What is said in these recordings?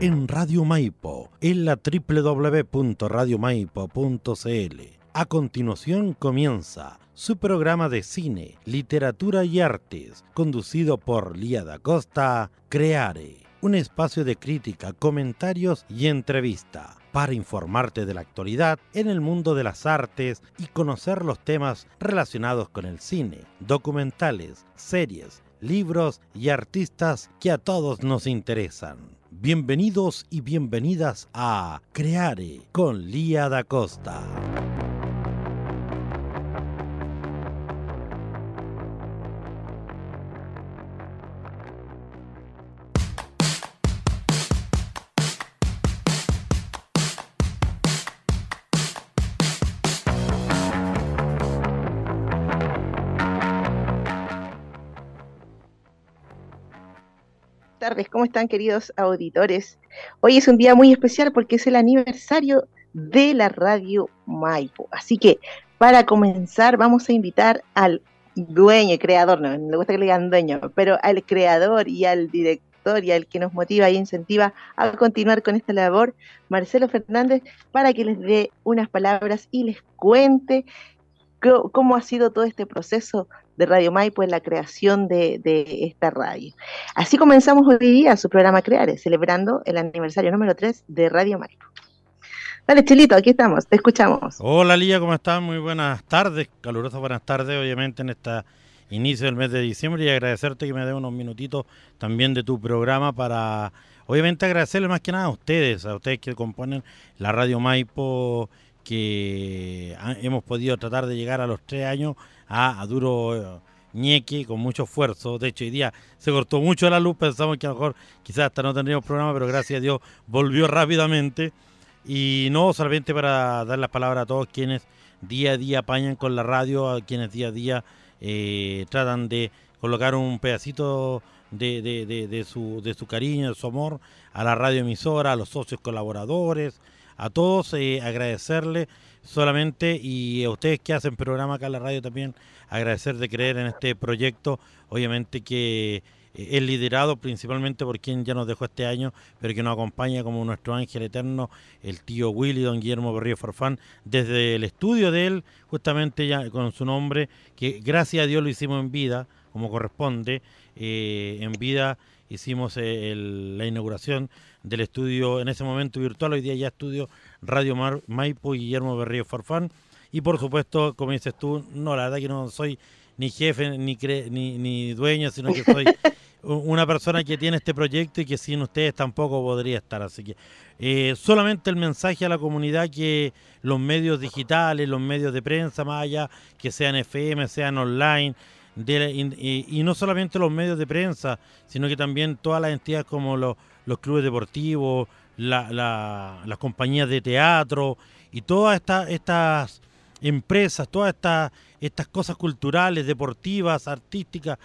en Radio Maipo, en la www.radiomaipo.cl. A continuación comienza su programa de cine, literatura y artes, conducido por Lía Costa, Creare, un espacio de crítica, comentarios y entrevista para informarte de la actualidad en el mundo de las artes y conocer los temas relacionados con el cine, documentales, series, libros y artistas que a todos nos interesan. Bienvenidos y bienvenidas a Creare con Lía da Costa. ¿Cómo están queridos auditores? Hoy es un día muy especial porque es el aniversario de la radio Maipo. Así que para comenzar vamos a invitar al dueño, creador, no me gusta que le digan dueño, pero al creador y al director y al que nos motiva y incentiva a continuar con esta labor, Marcelo Fernández, para que les dé unas palabras y les cuente cómo ha sido todo este proceso de Radio Maipo en la creación de, esta radio. Así comenzamos hoy día su programa Creare, celebrando el aniversario número 3 de Radio Maipo. Dale, Chilito, aquí estamos, te escuchamos. Hola, Lía, ¿cómo estás? Muy buenas tardes, calurosas buenas tardes, obviamente, en este inicio del mes de diciembre y agradecerte que me dé unos minutitos también de tu programa para, obviamente, agradecerle más que nada a ustedes, a ustedes que componen la Radio Maipo que hemos podido tratar de llegar a los tres años a, duro eh, ñeque con mucho esfuerzo. De hecho, hoy día se cortó mucho la luz, pensamos que a lo mejor quizás hasta no tendríamos programa, pero gracias a Dios volvió rápidamente. Y no solamente para dar las palabras a todos quienes día a día apañan con la radio, a quienes día a día eh, tratan de colocar un pedacito de, de, su, de su cariño, de su amor a la radio emisora, a los socios colaboradores, a todos eh, agradecerle solamente y a ustedes que hacen programa acá en la radio también agradecer de creer en este proyecto, obviamente que eh, es liderado principalmente por quien ya nos dejó este año, pero que nos acompaña como nuestro ángel eterno, el tío Willy, don Guillermo Berrío Farfán, desde el estudio de él, justamente ya con su nombre, que gracias a Dios lo hicimos en vida, como corresponde, eh, en vida hicimos la inauguración del estudio en ese momento virtual, hoy día ya estudio Radio Mar, Maipo y Guillermo Berrío Farfán. Y por supuesto, como dices tú, no, la verdad que no soy ni jefe ni, ni, ni dueño, sino que soy una persona que tiene este proyecto y que sin ustedes tampoco podría estar. Así que eh, solamente el mensaje a la comunidad que los medios digitales, los medios de prensa, más allá, que sean FM, sean online, y, no solamente los medios de prensa, sino que también todas las entidades como los, clubes deportivos, las compañías de teatro y todas estas, estas empresas, todas estas, estas cosas culturales, deportivas, artísticas,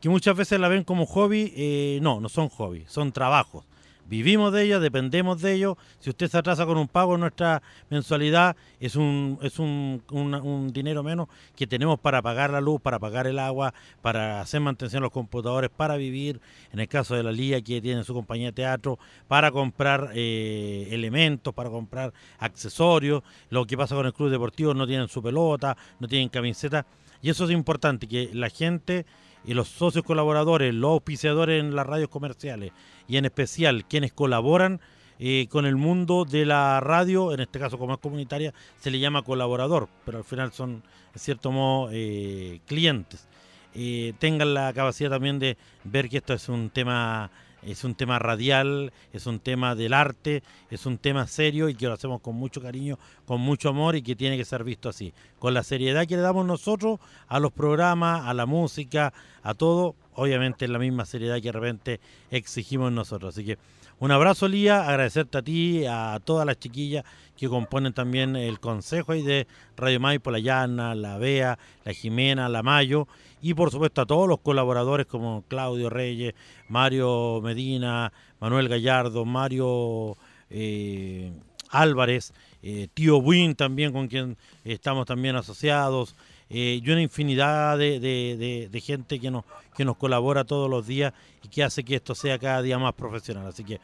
que muchas veces la ven como hobby, eh, no, no son hobby, son trabajos vivimos de ello, dependemos de ello. Si usted se atrasa con un pago, nuestra mensualidad es un, es un, dinero menos que tenemos para pagar la luz, para pagar el agua, para hacer mantención de los computadores, para vivir, en el caso de la Lía que tiene su compañía de teatro, para comprar eh, elementos, para comprar accesorios. Lo que pasa con el club deportivo, no tienen su pelota, no tienen camiseta. Y eso es importante, que la gente y los socios colaboradores, los auspiciadores en las radios comerciales y en especial quienes colaboran eh, con el mundo de la radio, en este caso como es comunitaria, se le llama colaborador, pero al final son, en cierto modo, eh, clientes. Eh, tengan la capacidad también de ver que esto es un tema es un tema radial, es un tema del arte, es un tema serio y que lo hacemos con mucho cariño, con mucho amor y que tiene que ser visto así. Con la seriedad que le damos nosotros a los programas, a la música, a todo, obviamente la misma seriedad que de repente exigimos nosotros. Así que un abrazo, Lía, agradecerte a ti, a todas las chiquillas que componen también el consejo ahí de Radio Maipo, la Llana, la Bea, la Jimena, la Mayo, y por supuesto a todos los colaboradores como Claudio Reyes, Mario Medina, Manuel Gallardo, Mario eh, Álvarez, eh, Tío Win también con quien estamos también asociados, eh, y una infinidad de, gente que nos, que nos colabora todos los días y que hace que esto sea cada día más profesional. Así que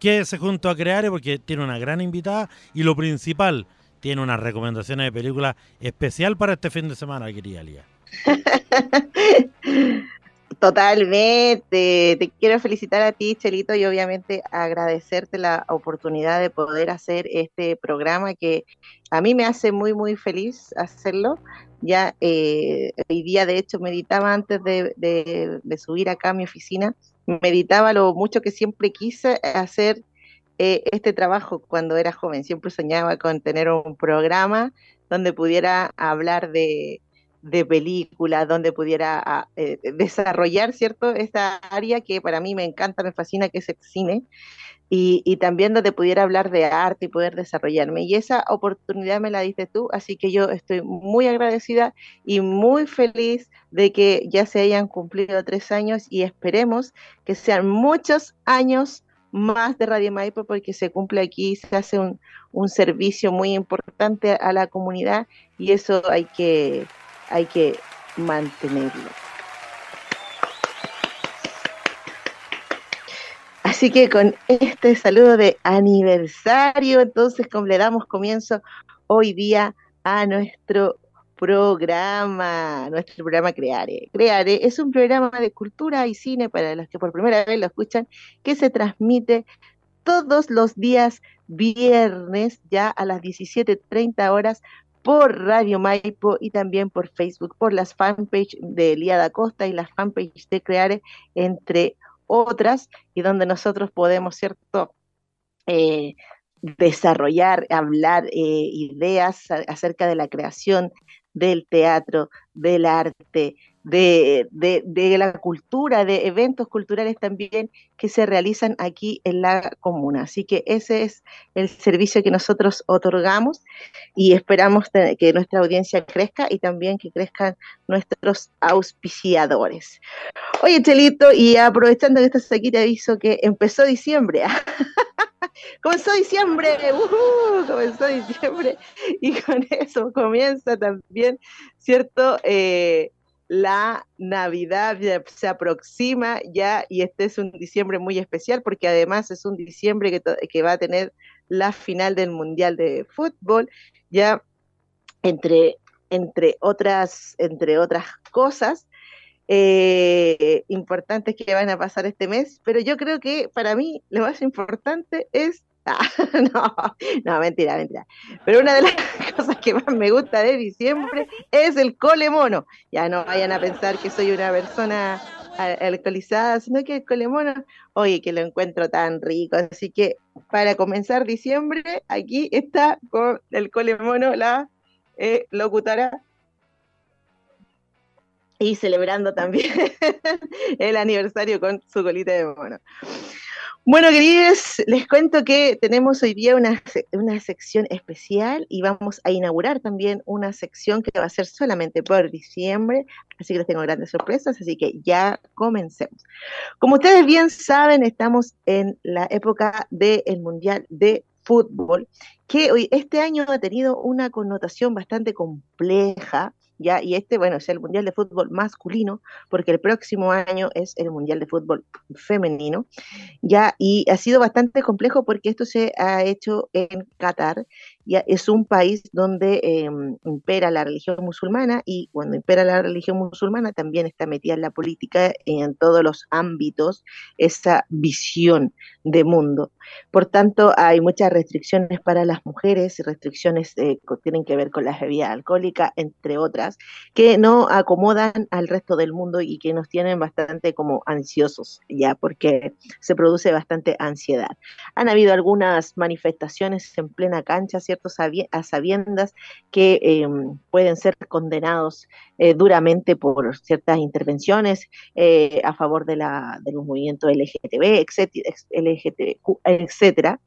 quédese junto a Creare porque tiene una gran invitada y lo principal, tiene unas recomendaciones de película especial para este fin de semana, querida Lía. Totalmente. Te quiero felicitar a ti, Chelito, y obviamente agradecerte la oportunidad de poder hacer este programa que a mí me hace muy, muy feliz hacerlo. Ya eh, hoy día, de hecho, meditaba antes de, subir acá a mi oficina, meditaba lo mucho que siempre quise hacer eh, este trabajo cuando era joven. Siempre soñaba con tener un programa donde pudiera hablar de, de películas, donde pudiera ah, eh, desarrollar, ¿cierto? Esta área que para mí me encanta, me fascina, que es el cine, y, también donde pudiera hablar de arte y poder desarrollarme. Y esa oportunidad me la diste tú, así que yo estoy muy agradecida y muy feliz de que ya se hayan cumplido tres años y esperemos que sean muchos años más de Radio Maipo porque se cumple aquí, se hace un, un servicio muy importante a la comunidad y eso hay que hay que mantenerlo. Así que con este saludo de aniversario, entonces como le damos comienzo hoy día a nuestro programa, nuestro programa Creare. Creare es un programa de cultura y cine para los que por primera vez lo escuchan, que se transmite todos los días viernes ya a las 17.30 horas por Radio Maipo y también por Facebook, por las fanpage de Eliada Costa y las fanpage de Creare, entre otras, y donde nosotros podemos, ¿cierto?, eh, desarrollar, hablar eh, ideas acerca de la creación del teatro, del arte, de, de, la cultura, de eventos culturales también que se realizan aquí en la comuna. Así que ese es el servicio que nosotros otorgamos y esperamos que nuestra audiencia crezca y también que crezcan nuestros auspiciadores. Oye, Chelito, y aprovechando que estás aquí, te aviso que empezó diciembre. comenzó diciembre, comenzó diciembre y con eso comienza también, ¿cierto? Eh, la Navidad se aproxima ya y este es un diciembre muy especial porque además es un diciembre que, va a tener la final del Mundial de Fútbol, ya entre, entre, otras, entre otras cosas eh, importantes que van a pasar este mes, pero yo creo que para mí lo más importante es no, no, mentira, mentira. Pero una de las cosas que más me gusta de diciembre es el cole mono. Ya no vayan a pensar que soy una persona alcoholizada, sino que el cole mono, oye, que lo encuentro tan rico. Así que para comenzar diciembre, aquí está con el cole mono la eh, locutora y celebrando también el aniversario con su colita de mono. Bueno, queridos, les cuento que tenemos hoy día una, una, sección especial y vamos a inaugurar también una sección que va a ser solamente por diciembre, así que les tengo grandes sorpresas, así que ya comencemos. Como ustedes bien saben, estamos en la época del Mundial de Fútbol, que hoy, este año ha tenido una connotación bastante compleja, ¿ya? Y este, bueno, es el Mundial de Fútbol masculino, porque el próximo año es el Mundial de Fútbol femenino, ¿ya? Y ha sido bastante complejo porque esto se ha hecho en Qatar, es un país donde em, impera la religión musulmana y cuando impera la religión musulmana también está metida en la política en todos los ámbitos esa visión de mundo. Por tanto, hay muchas restricciones para las mujeres, restricciones eh, que tienen que ver con la bebida alcohólica, entre otras, que no acomodan al resto del mundo y que nos tienen bastante como ansiosos, ya, porque se produce bastante ansiedad. Han habido algunas manifestaciones en plena cancha, ¿cierto? A sabiendas que em, pueden ser condenados eh, duramente por ciertas intervenciones eh, a favor de la, del movimiento LGTB, LGTQ, etcétera.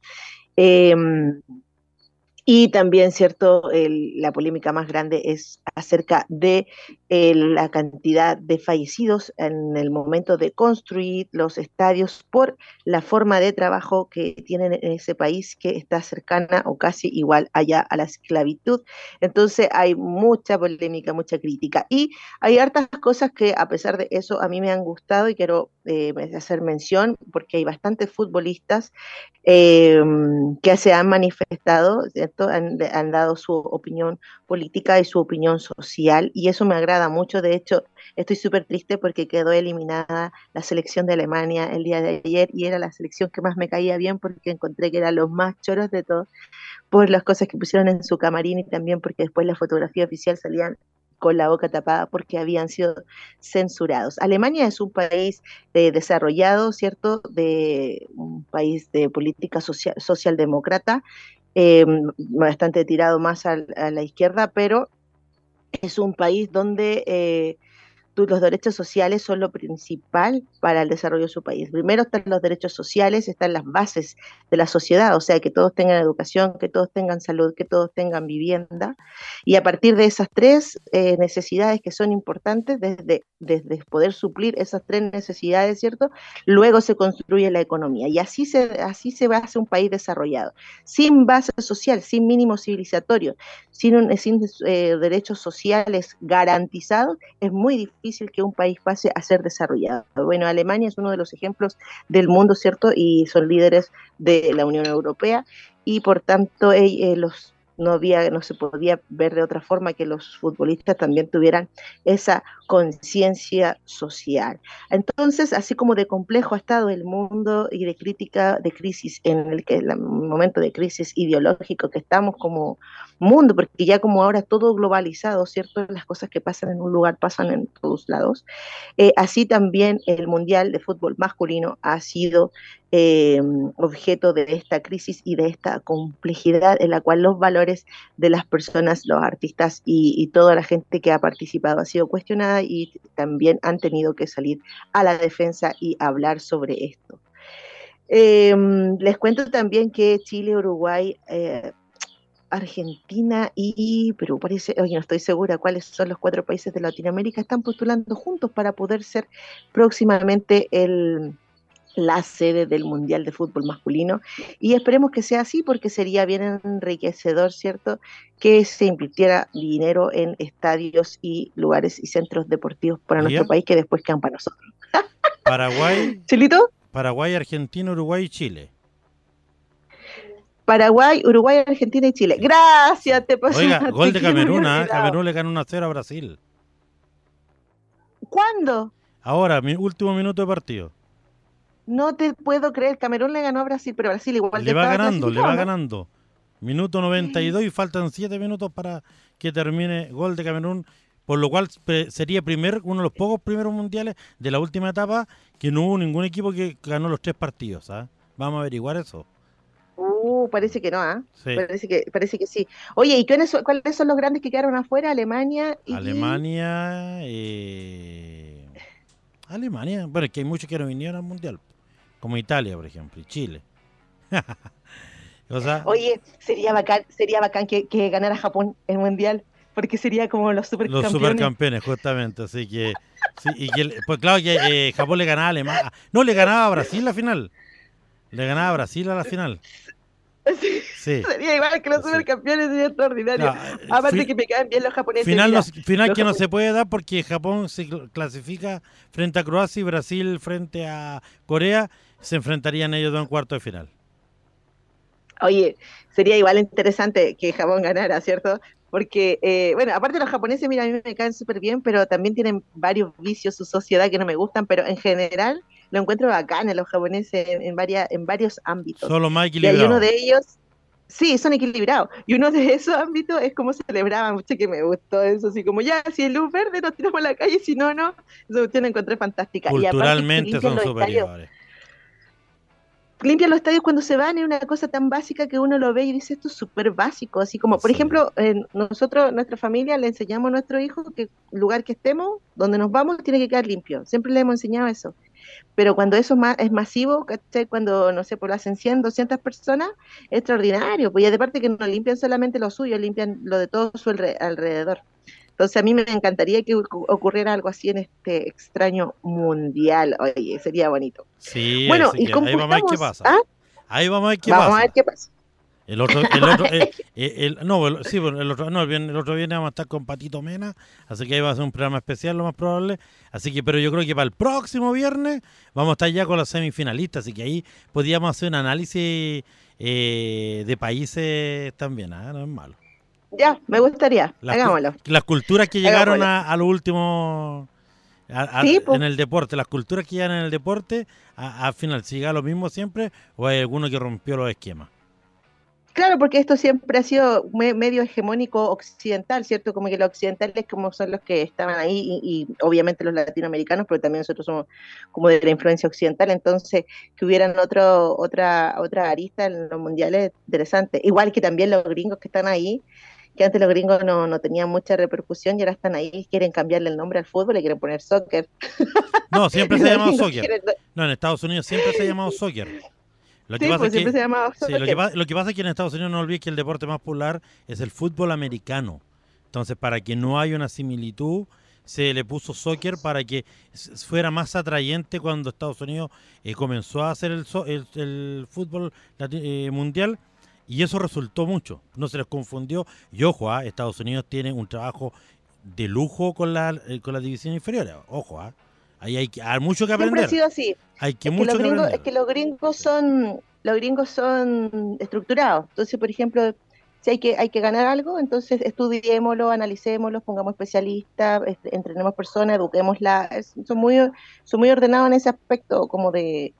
Y también, ¿cierto? la polémica más grande es acerca de la cantidad de fallecidos en el momento de construir los estadios por la forma de trabajo que tienen en ese país que está cercana o casi igual allá a la esclavitud. Entonces hay mucha polémica, mucha crítica y hay hartas cosas que a pesar de eso a mí me han gustado y quiero eh, hacer mención porque hay bastantes futbolistas eh, que se han manifestado, Han, han dado su opinión política y su opinión social y eso me agrada mucho. De hecho, estoy súper triste porque quedó eliminada la selección de Alemania el día de ayer y era la selección que más me caía bien porque encontré que eran los más choros de todos por las cosas que pusieron en su camarín y también porque después la fotografía oficial salían con la boca tapada porque habían sido censurados. Alemania es un país eh, desarrollado, ¿cierto? De un país de política social, socialdemócrata, eh, bastante tirado más a, la izquierda, pero es un país donde eh, los derechos sociales son lo principal para el desarrollo de su país. Primero están los derechos sociales, están las bases de la sociedad, o sea, que todos tengan educación, que todos tengan salud, que todos tengan vivienda. Y a partir de esas tres eh, necesidades que son importantes, desde, desde poder suplir esas tres necesidades, ¿cierto? Luego se construye la economía. Y así se, así se va un país desarrollado. Sin base social, sin mínimo civilizatorio, sin, sin eh, derechos sociales garantizados, es muy difícil que un país pase a ser desarrollado. Bueno, Alemania es uno de los ejemplos del mundo, ¿cierto? Y son líderes de la Unión Europea y por tanto eh, los no había, no se podía ver de otra forma que los futbolistas también tuvieran esa conciencia social. Entonces, así como de complejo ha estado el mundo y de crítica, de crisis, en el que el momento de crisis ideológico que estamos como mundo, porque ya como ahora todo globalizado, ¿cierto? Las cosas que pasan en un lugar pasan en todos lados. Eh, así también el Mundial de Fútbol Masculino ha sido eh, objeto de esta crisis y de esta complejidad en la cual los valores de las personas, los artistas y, toda la gente que ha participado ha sido cuestionada y también han tenido que salir a la defensa y hablar sobre esto. Em, les cuento también que Chile, Uruguay, eh, Argentina y Perú, parece, oye, no estoy segura cuáles son los cuatro países de Latinoamérica, están postulando juntos para poder ser próximamente el, la sede del Mundial de Fútbol Masculino y esperemos que sea así porque sería bien enriquecedor, ¿cierto? Que se invirtiera dinero en estadios y lugares y centros deportivos para nuestro país que después quedan para nosotros. Paraguay. ¿Chilito? Paraguay, Argentina, Uruguay y Chile. Paraguay, Uruguay, Argentina y Chile. Gracias, te paso. Oiga, gol de Camerún, ¿ah? Camerún le ganó 1 0 a Brasil. ¿Cuándo? Ahora, mi último minuto de partido. No te puedo creer, Camerún le ganó a Brasil, pero Brasil igual le va ganando, le va ganando. Minuto 92 y faltan 7 minutos para que termine gol de Camerún, por lo cual sería primer uno de los pocos primeros mundiales de la última etapa que no hubo ningún equipo que ganó los tres partidos. ¿ah? Vamos a averiguar eso. Uh, parece que no, ¿ah? Parece que parece que sí. Oye, ¿y cuáles son, los grandes que quedaron afuera? Alemania y Alemania eh... Alemania, bueno, es que hay muchos que no vinieron al mundial como Italia, por ejemplo, y Chile. Oye, sería bacán, sería bacán que, ganara Japón el mundial, porque sería como los supercampeones. Los supercampeones, justamente, así que, y pues claro que eh, Japón le ganaba a Alemania, no, le ganaba a Brasil la final, le ganaba a Brasil a la final. Sí, Sería igual que los supercampeones, sería extraordinario. Eh, Aparte que me caen bien los japoneses. Final, final que no se puede dar porque Japón se clasifica frente a Croacia y Brasil frente a Corea se enfrentarían ellos dos en cuarto de final. Oye, sería igual interesante que Japón ganara, ¿cierto? Porque, eh, bueno, aparte los japoneses, mira, a mí me caen súper bien, pero también tienen varios vicios, su sociedad que no me gustan, pero en general lo encuentro bacán en los japoneses en, varias, en varios ámbitos. Son los más equilibrados. Y uno de ellos, sí, son equilibrados. Y uno de esos ámbitos es como celebraban, mucho que me gustó eso, así como ya, si es luz verde nos tiramos a la calle, si no, no. Esa cuestión encontré fantástica. Culturalmente son superiores limpian los estadios cuando se van es una cosa tan básica que uno lo ve y dice esto es súper básico, así como por ejemplo nosotros, nuestra familia le enseñamos a nuestro hijo que el lugar que estemos, donde nos vamos, tiene que quedar limpio, siempre le hemos enseñado eso, pero cuando eso es masivo, cuando no sé, por lo hacen 100, 200 personas, es extraordinario, pues ya de parte que no limpian solamente lo suyo, limpian lo de todo su alrededor. Entonces a mí me encantaría que ocurriera algo así en este extraño mundial. Oye, sería bonito. Sí, bueno, y como ahí vamos a ver qué pasa. ¿Ah? Ahí vamos a ver qué pasa. Vamos a ver qué pasa. El otro, el otro, eh, eh, el, no, sí, el otro, no, el, otro viene vamos a estar con Patito Mena, así que ahí va a ser un programa especial lo más probable. Así que, pero yo creo que para el próximo viernes vamos a estar ya con los semifinalistas, así que ahí podríamos hacer un análisis eh, de países también, ¿ah? no es malo. Ya, me gustaría, hagámoslo. Las culturas que llegaron a, a, lo último en el deporte, las culturas que llegan en el deporte, al final, si llega lo mismo siempre o hay alguno que rompió los esquemas. Claro, porque esto siempre ha sido medio hegemónico occidental, ¿cierto? Como que los occidentales como son los que estaban ahí y, obviamente los latinoamericanos, pero también nosotros somos como de la influencia occidental, entonces que hubieran otro, otra, otra arista en los mundiales, interesante. Igual que también los gringos que están ahí, que antes los gringos no, no tenían mucha repercusión y ahora están ahí, quieren cambiarle el nombre al fútbol y quieren poner soccer. No, siempre se ha llamado soccer. No, en Estados Unidos siempre se ha llamado soccer. Lo que, pasa es que, lo, que pasa es que en Estados Unidos no olvides que el deporte más popular es el fútbol americano. Entonces, para que no haya una similitud, se le puso soccer para que fuera más atrayente cuando Estados Unidos eh, comenzó a hacer el, el, fútbol eh, mundial y eso resultó mucho. No se les confundió. Y ojo, ¿ah? Estados Unidos tiene un trabajo de lujo con la, eh, con la división inferior. Ojo. Ahí hay, hay, mucho que aprender. Siempre ha sido así. Hay que es, mucho que, los gringos, es que los gringos son los gringos son estructurados. Entonces, por ejemplo, si hay que hay que ganar algo, entonces estudiémoslo, analicémoslo, pongamos especialistas, entrenemos personas, eduquémosla. son muy son muy ordenados en ese aspecto como de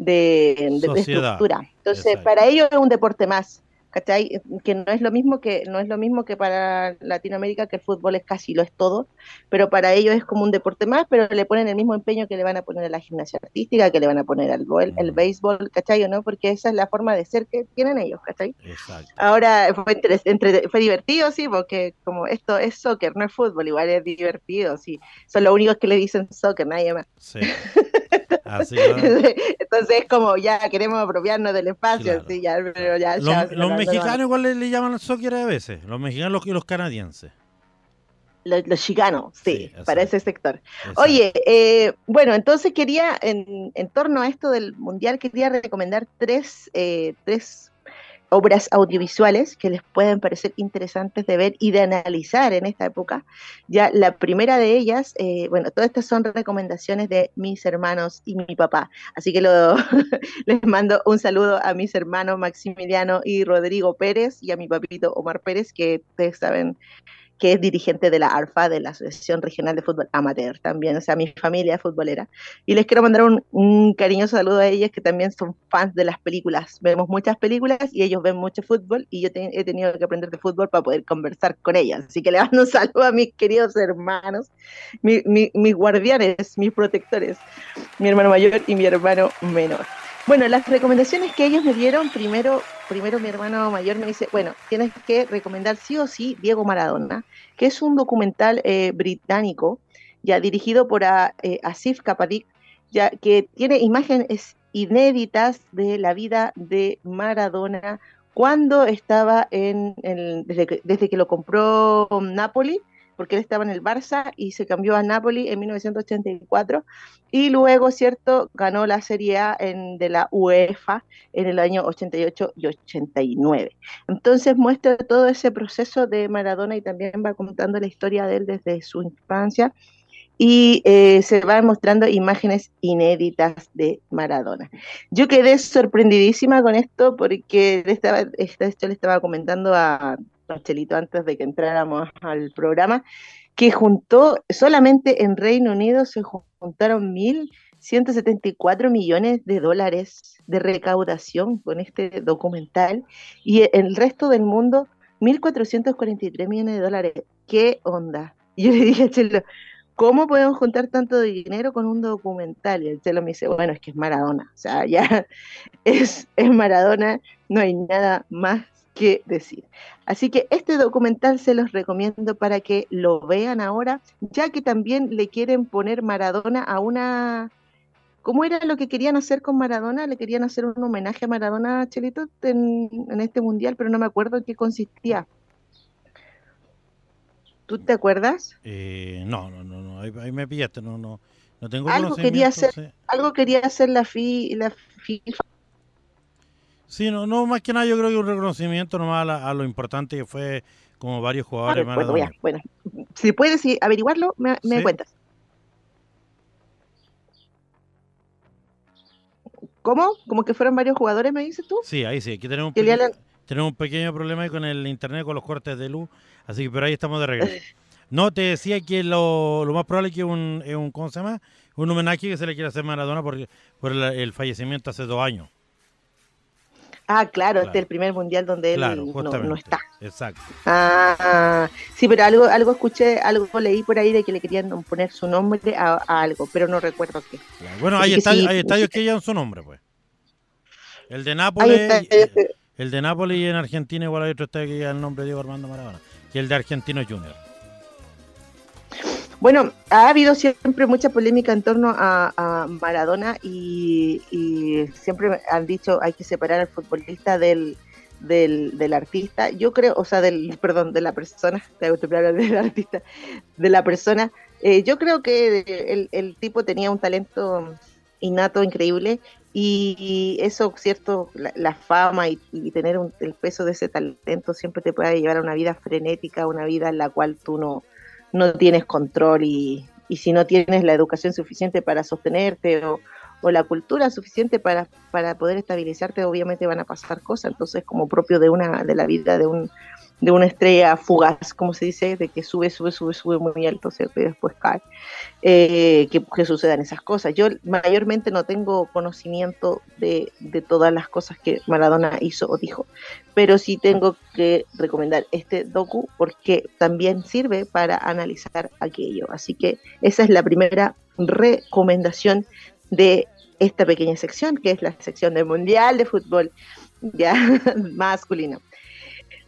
de, estructura. Entonces, para ellos es un deporte más. ¿cachai? Que no es lo mismo que no es lo mismo que para Latinoamérica que el fútbol es casi lo es todo, pero para ellos es como un deporte más, pero le ponen el mismo empeño que le van a poner a la gimnasia artística, que le van a poner al el, béisbol, ¿cachai? ¿no? Porque esa es la forma de ser que tienen ellos, ¿cachai? Ahora fue entre, fue divertido, sí, porque como esto es soccer, no es fútbol, igual es divertido, sí. Son los únicos que le dicen soccer, nadie más. Sí. Entonces es como ya queremos apropiarnos del espacio, ya, pero ya, los, mexicanos igual le, llaman soccer a veces, los mexicanos y los canadienses. Los, chicanos, sí, para ese sector. Oye, eh, bueno, entonces quería, en, en, torno a esto del mundial, quería recomendar tres, eh, tres obras audiovisuales que les pueden parecer interesantes de ver y de analizar en esta época. Ya la primera de ellas, eh, bueno, todas estas son recomendaciones de mis hermanos y mi papá, así que lo, les mando un saludo a mis hermanos Maximiliano y Rodrigo Pérez y a mi papito Omar Pérez, que ustedes saben que es dirigente de la ARFA, de la Asociación Regional de Fútbol Amateur también, o sea, mi familia es futbolera. Y les quiero mandar un, cariñoso saludo a ellos que también son fans de las películas. Vemos muchas películas y ellos ven mucho fútbol y yo he tenido que aprender de fútbol para poder conversar con ellos. Así que le mando un saludo a mis queridos hermanos, mis guardianes, mis protectores, mi hermano mayor y mi hermano menor. Bueno, las recomendaciones que ellos me dieron, primero, primero mi hermano mayor me dice, bueno, tienes que recomendar sí o sí Diego Maradona, que es un documental eh, británico, ya dirigido por eh, Asif Kapadik, ya que tiene imágenes inéditas de la vida de Maradona cuando estaba en, desde, que, desde que lo compró Napoli porque él estaba en el Barça y se cambió a Napoli en 1984 y luego, ¿cierto?, ganó la Serie A de la UEFA en el año 88 y 89. Entonces muestra todo ese proceso de Maradona y también va contando la historia de él desde su infancia y eh, se van mostrando imágenes inéditas de Maradona. Yo quedé sorprendidísima con esto porque estaba, esto le estaba comentando a Chelito antes de que entráramos al programa, que juntó solamente en Reino Unido se juntaron 1.174 millones de dólares de recaudación con este documental y en el resto del mundo 1.443 millones de dólares. ¿Qué onda? Y yo le dije a Chelo, ¿cómo podemos juntar tanto dinero con un documental? Y el Chelo me dice, bueno, es que es Maradona, o sea, ya es, es Maradona, no hay nada más que decir. Así que este documental se los recomiendo para que lo vean ahora, ya que también le quieren poner Maradona a una... ¿Cómo era lo que querían hacer con Maradona? Le querían hacer un homenaje a Maradona, Chelito, en, en este mundial, pero no me acuerdo en qué consistía. ¿Tú te acuerdas? Eh, no, no, no, no, ahí, me pillaste, no, no, no tengo algo quería hacer, algo quería hacer la FI, la FIFA. Sí, no, no, más que nada yo creo que un reconocimiento nomás a, lo importante que fue como varios jugadores. bueno, bueno, si puedes averiguarlo, me, me cuentas. ¿Cómo? ¿Como que fueron varios jugadores, me dices tú? Sí, ahí sí. Aquí tenemos un, pequeño, tenemos un pequeño problema con el internet, con los cortes de luz. Así que, pero ahí estamos de regreso. No, te decía que lo, más probable es que un, es un, ¿cómo se llama? Un homenaje que se le quiere hacer a Maradona por, por el, fallecimiento hace dos años. Ah, claro, este es el primer mundial donde él no, está. Exacto. Ah, sí, pero algo, algo escuché, algo leí por ahí de que le querían poner su nombre a, algo, pero no recuerdo qué. Bueno, hay, estadios, hay estadios que llevan su nombre, pues. El de Nápoles, el de Nápoles y en Argentina igual hay otro estadio que lleva el nombre de Diego Armando Maradona, y el de Argentino Junior. Bueno, ha habido siempre mucha polémica en torno a, Maradona y, siempre han dicho hay que separar al futbolista del, del, artista. Yo creo, o sea, del, perdón, de la persona, te hablar del artista, de la persona. Eh, yo creo que el, tipo tenía un talento innato increíble y eso, cierto, la, fama y, tener el peso de ese talento siempre te puede llevar a una vida frenética, una vida en la cual tú no no tienes control y, y si no tienes la educación suficiente para sostenerte o, o la cultura suficiente para, para poder estabilizarte, obviamente van a pasar cosas. Entonces, como propio de una de la vida de un de una estrella fugaz, como se dice, de que sube, sube, sube, sube muy alto, ¿cierto? Y después cae, eh, que, sucedan esas cosas. Yo mayormente no tengo conocimiento de, de, todas las cosas que Maradona hizo o dijo, pero sí tengo que recomendar este docu porque también sirve para analizar aquello. Así que esa es la primera recomendación de esta pequeña sección, que es la sección del Mundial de Fútbol ya masculino.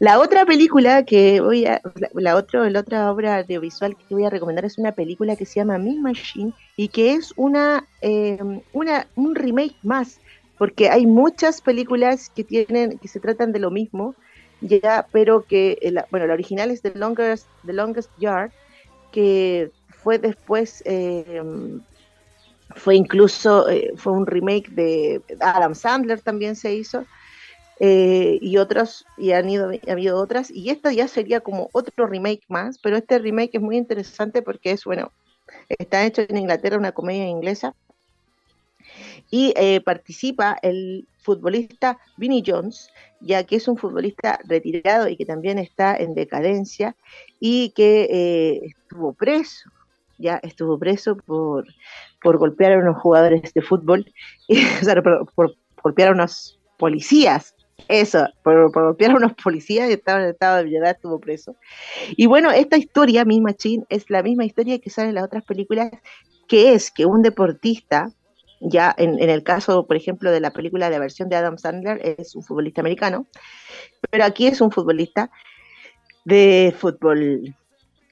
La otra película que voy a, la, otra, la otra obra audiovisual que voy a recomendar es una película que se llama Me Machine y que es una, em, una un remake más, porque hay muchas películas que tienen, que se tratan de lo mismo, ya, pero que eh, bueno, la original es The Longest, The Longest Yard, que fue después em, fue incluso eh, fue un remake de Adam Sandler también se hizo eh, y otros, y han ido, ha habido otras, y esta ya sería como otro remake más, pero este remake es muy interesante porque es, bueno, está hecho en Inglaterra, una comedia inglesa, y eh, participa el futbolista Vinnie Jones, ya que es un futbolista retirado y que también está en decadencia y que eh, estuvo preso, ya estuvo preso por, por golpear a unos jugadores de fútbol, o sea, por, por golpear a unos policías eso, por, por golpear a unos policías que estaban en estado de ebriedad, estuvo preso. Y bueno, esta historia, Mi Machine, es la misma historia que sale en las otras películas, que es que un deportista, ya en, el caso, por ejemplo, de la película de versión de Adam Sandler, es un futbolista americano, pero aquí es un futbolista de fútbol,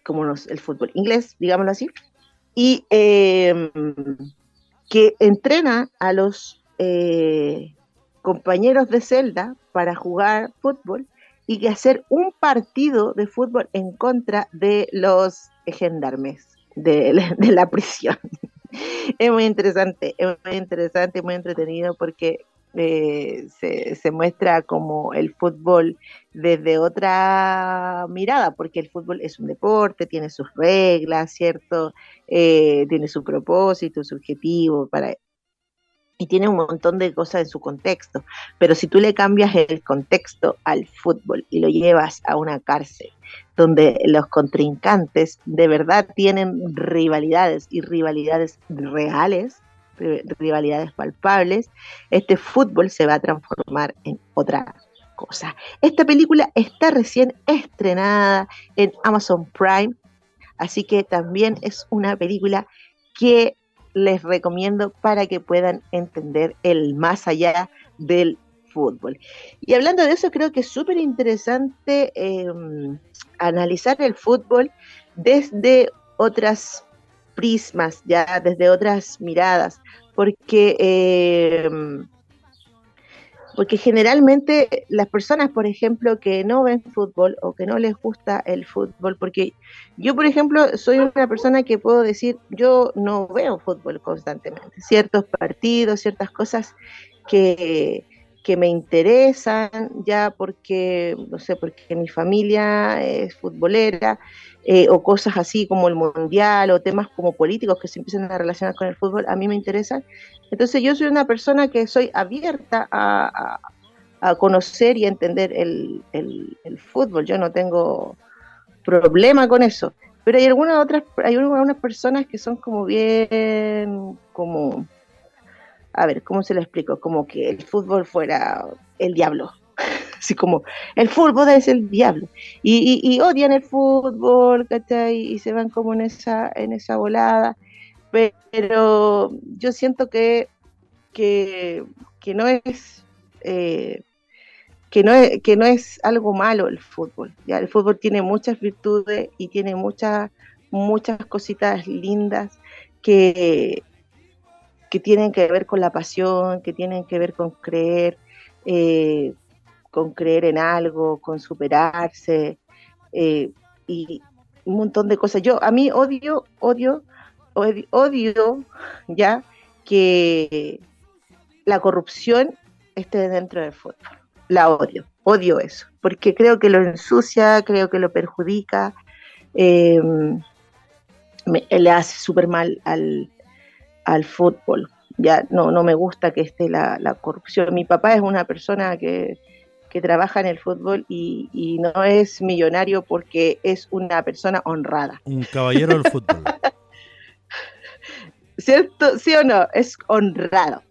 como el fútbol inglés, digámoslo así, y em, que entrena a los eh, compañeros de celda para jugar fútbol y que hacer un partido de fútbol en contra de los gendarmes de, la prisión. es muy interesante, es muy interesante, muy entretenido porque eh, se, muestra como el fútbol desde otra mirada, porque el fútbol es un deporte, tiene sus reglas, ¿cierto? Eh, tiene su propósito, su objetivo, para, y tiene un montón de cosas en su contexto. Pero si tú le cambias el contexto al fútbol y lo llevas a una cárcel donde los contrincantes de verdad tienen rivalidades y rivalidades reales, rivalidades palpables, este fútbol se va a transformar en otra cosa. Esta película está recién estrenada en Amazon Prime, así que también es una película que les recomiendo para que puedan entender el más allá del fútbol. Y hablando de eso, creo que es súper interesante em, analizar el fútbol desde otras prismas, ya desde otras miradas, porque, em, porque generalmente las personas, por ejemplo, que no ven fútbol o que no les gusta el fútbol, porque yo, por ejemplo, soy una persona que puedo decir, yo no veo fútbol constantemente, ciertos partidos, ciertas cosas que, que me interesan ya porque, no sé, porque mi familia es futbolera, eh, o cosas así como el mundial o temas como políticos que se empiezan a relacionar con el fútbol, a mí me interesan. Entonces yo soy una persona que soy abierta a, conocer y entender el, fútbol, yo no tengo problema con eso. Pero hay algunas otras, hay algunas personas que son como bien, como, a ver, ¿cómo se lo explico? Como que el fútbol fuera el diablo, así como el fútbol es el diablo y, odian el fútbol ¿cachai? y se van como en esa en esa volada pero yo siento que que, no es eh, que no es que no es algo malo el fútbol el fútbol tiene muchas virtudes y tiene muchas muchas cositas lindas que que tienen que ver con la pasión que tienen que ver con creer eh, con creer en algo, con superarse eh, y un montón de cosas. Yo a mí odio, odio, odio, ya que la corrupción esté dentro del fútbol. La odio, odio eso, porque creo que lo ensucia, creo que lo perjudica, em, le hace súper mal al, al fútbol ya no, no me gusta que esté la, la, corrupción. Mi papá es una persona que que trabaja en el fútbol y, no es millonario porque es una persona honrada. Un caballero del fútbol. ¿Cierto? ¿Sí o no? Es honrado.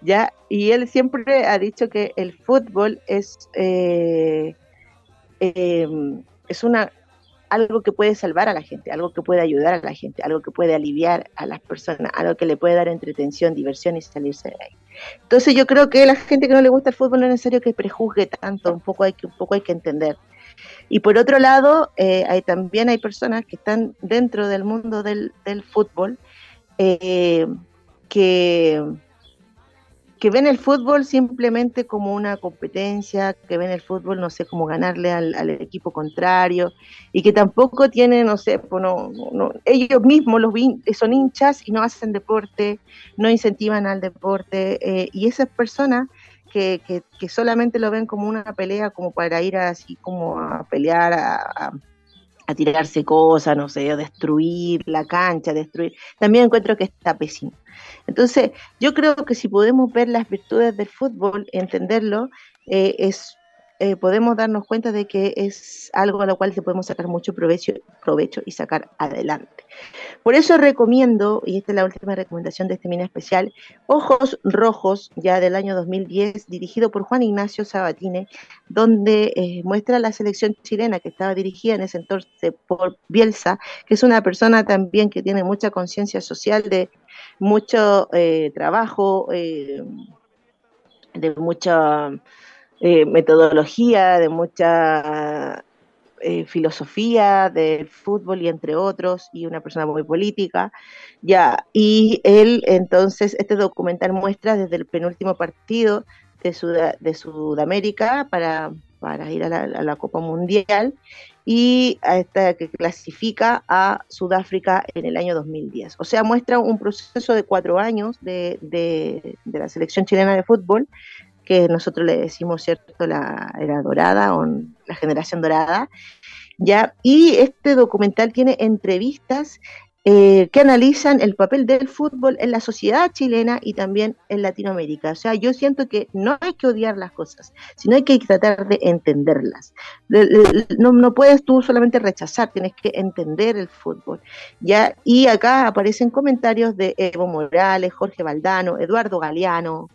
¿Ya? Y él siempre ha dicho que el fútbol es, eh, em, es una algo que puede salvar a la gente, algo que puede ayudar a la gente, algo que puede aliviar a las personas, algo que le puede dar entretención, diversión y salirse de ahí. Entonces yo creo que la gente que no le gusta el fútbol no es necesario que prejuzgue tanto, un poco hay que, un poco hay que entender. Y por otro lado, eh, hay, también hay personas que están dentro del mundo del, fútbol eh, que que ven el fútbol simplemente como una competencia, que ven el fútbol, no sé, como ganarle al, equipo contrario, y que tampoco tienen, no sé, pues no, ellos mismos los son hinchas y no hacen deporte, no incentivan al deporte, eh, y esas personas que, que, solamente lo ven como una pelea, como para ir así como a pelear, a tirarse cosas, no sé, a destruir la cancha, destruir. También encuentro que está pésimo. Entonces, yo creo que si podemos ver las virtudes del fútbol, entenderlo, eh, es eh, podemos darnos cuenta de que es algo a lo cual se podemos sacar mucho provecho, provecho y sacar adelante. Por eso recomiendo, y esta es la última recomendación de este mini especial, Ojos Rojos, ya del año 2010, dirigido por Juan Ignacio Sabatine, donde eh, muestra la selección chilena que estaba dirigida en ese entonces por Bielsa, que es una persona también que tiene mucha conciencia social, de mucho eh, trabajo, de mucha eh, metodología, de mucha eh, filosofía del fútbol y entre otros, y una persona muy política, ya, y él entonces, este documental muestra desde el penúltimo partido de, de Sudamérica para, para ir a la, Copa Mundial y a esta que clasifica a Sudáfrica en el año 2010. O sea, muestra un proceso de cuatro años de, de la selección chilena de fútbol que nosotros le decimos, ¿cierto?, la era dorada o la generación dorada, ¿ya? Y este documental tiene entrevistas eh, que analizan el papel del fútbol en la sociedad chilena y también en Latinoamérica. O sea, yo siento que no hay que odiar las cosas, sino hay que tratar de entenderlas. No, no puedes tú solamente rechazar, tienes que entender el fútbol. ¿ya? Y acá aparecen comentarios de Evo Morales, Jorge Valdano, Eduardo Galeano,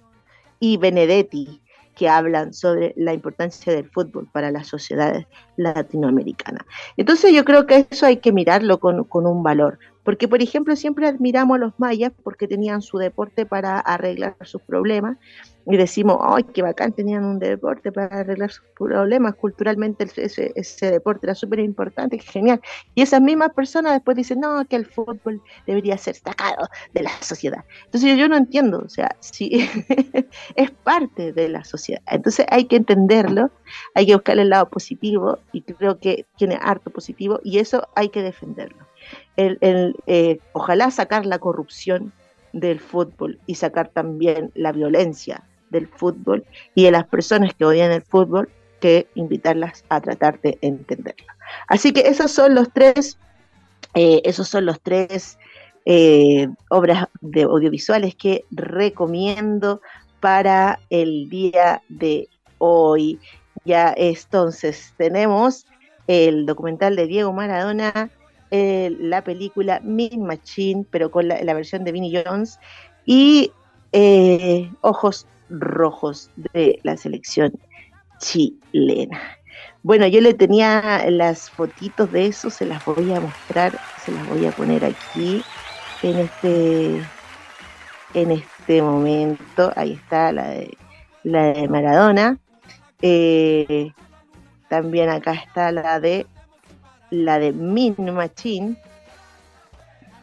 y Benedetti, que hablan sobre la importancia del fútbol para las sociedades latinoamericanas. Entonces yo creo que eso hay que mirarlo con, un valor, Porque, por ejemplo, siempre admiramos a los mayas porque tenían su deporte para arreglar sus problemas y decimos, ¡ay, qué bacán! Tenían un deporte para arreglar sus problemas. Culturalmente ese, deporte era súper importante, genial. Y esas mismas personas después dicen, no, que el fútbol debería ser sacado de la sociedad. Entonces yo no entiendo, o sea, si es parte de la sociedad. Entonces hay que entenderlo, hay que buscar el lado positivo y creo que tiene harto positivo y eso hay que defenderlo. El, eh, ojalá sacar la corrupción del fútbol y sacar también la violencia del fútbol y de las personas que odian el fútbol que invitarlas a tratar de entenderlo. Así que esos son los tres, eh, esos son los tres eh, obras de audiovisuales que recomiendo para el día de hoy. Ya entonces tenemos el documental de Diego Maradona, la película Mean Machine, pero con la, versión de Vinnie Jones, y eh, Ojos rojos de la selección chilena. Bueno, yo le tenía las fotitos de eso, se las voy a mostrar, se las voy a poner aquí en este en este momento. Ahí está la de la de Maradona. Eh, también acá está la de la de Min Machine.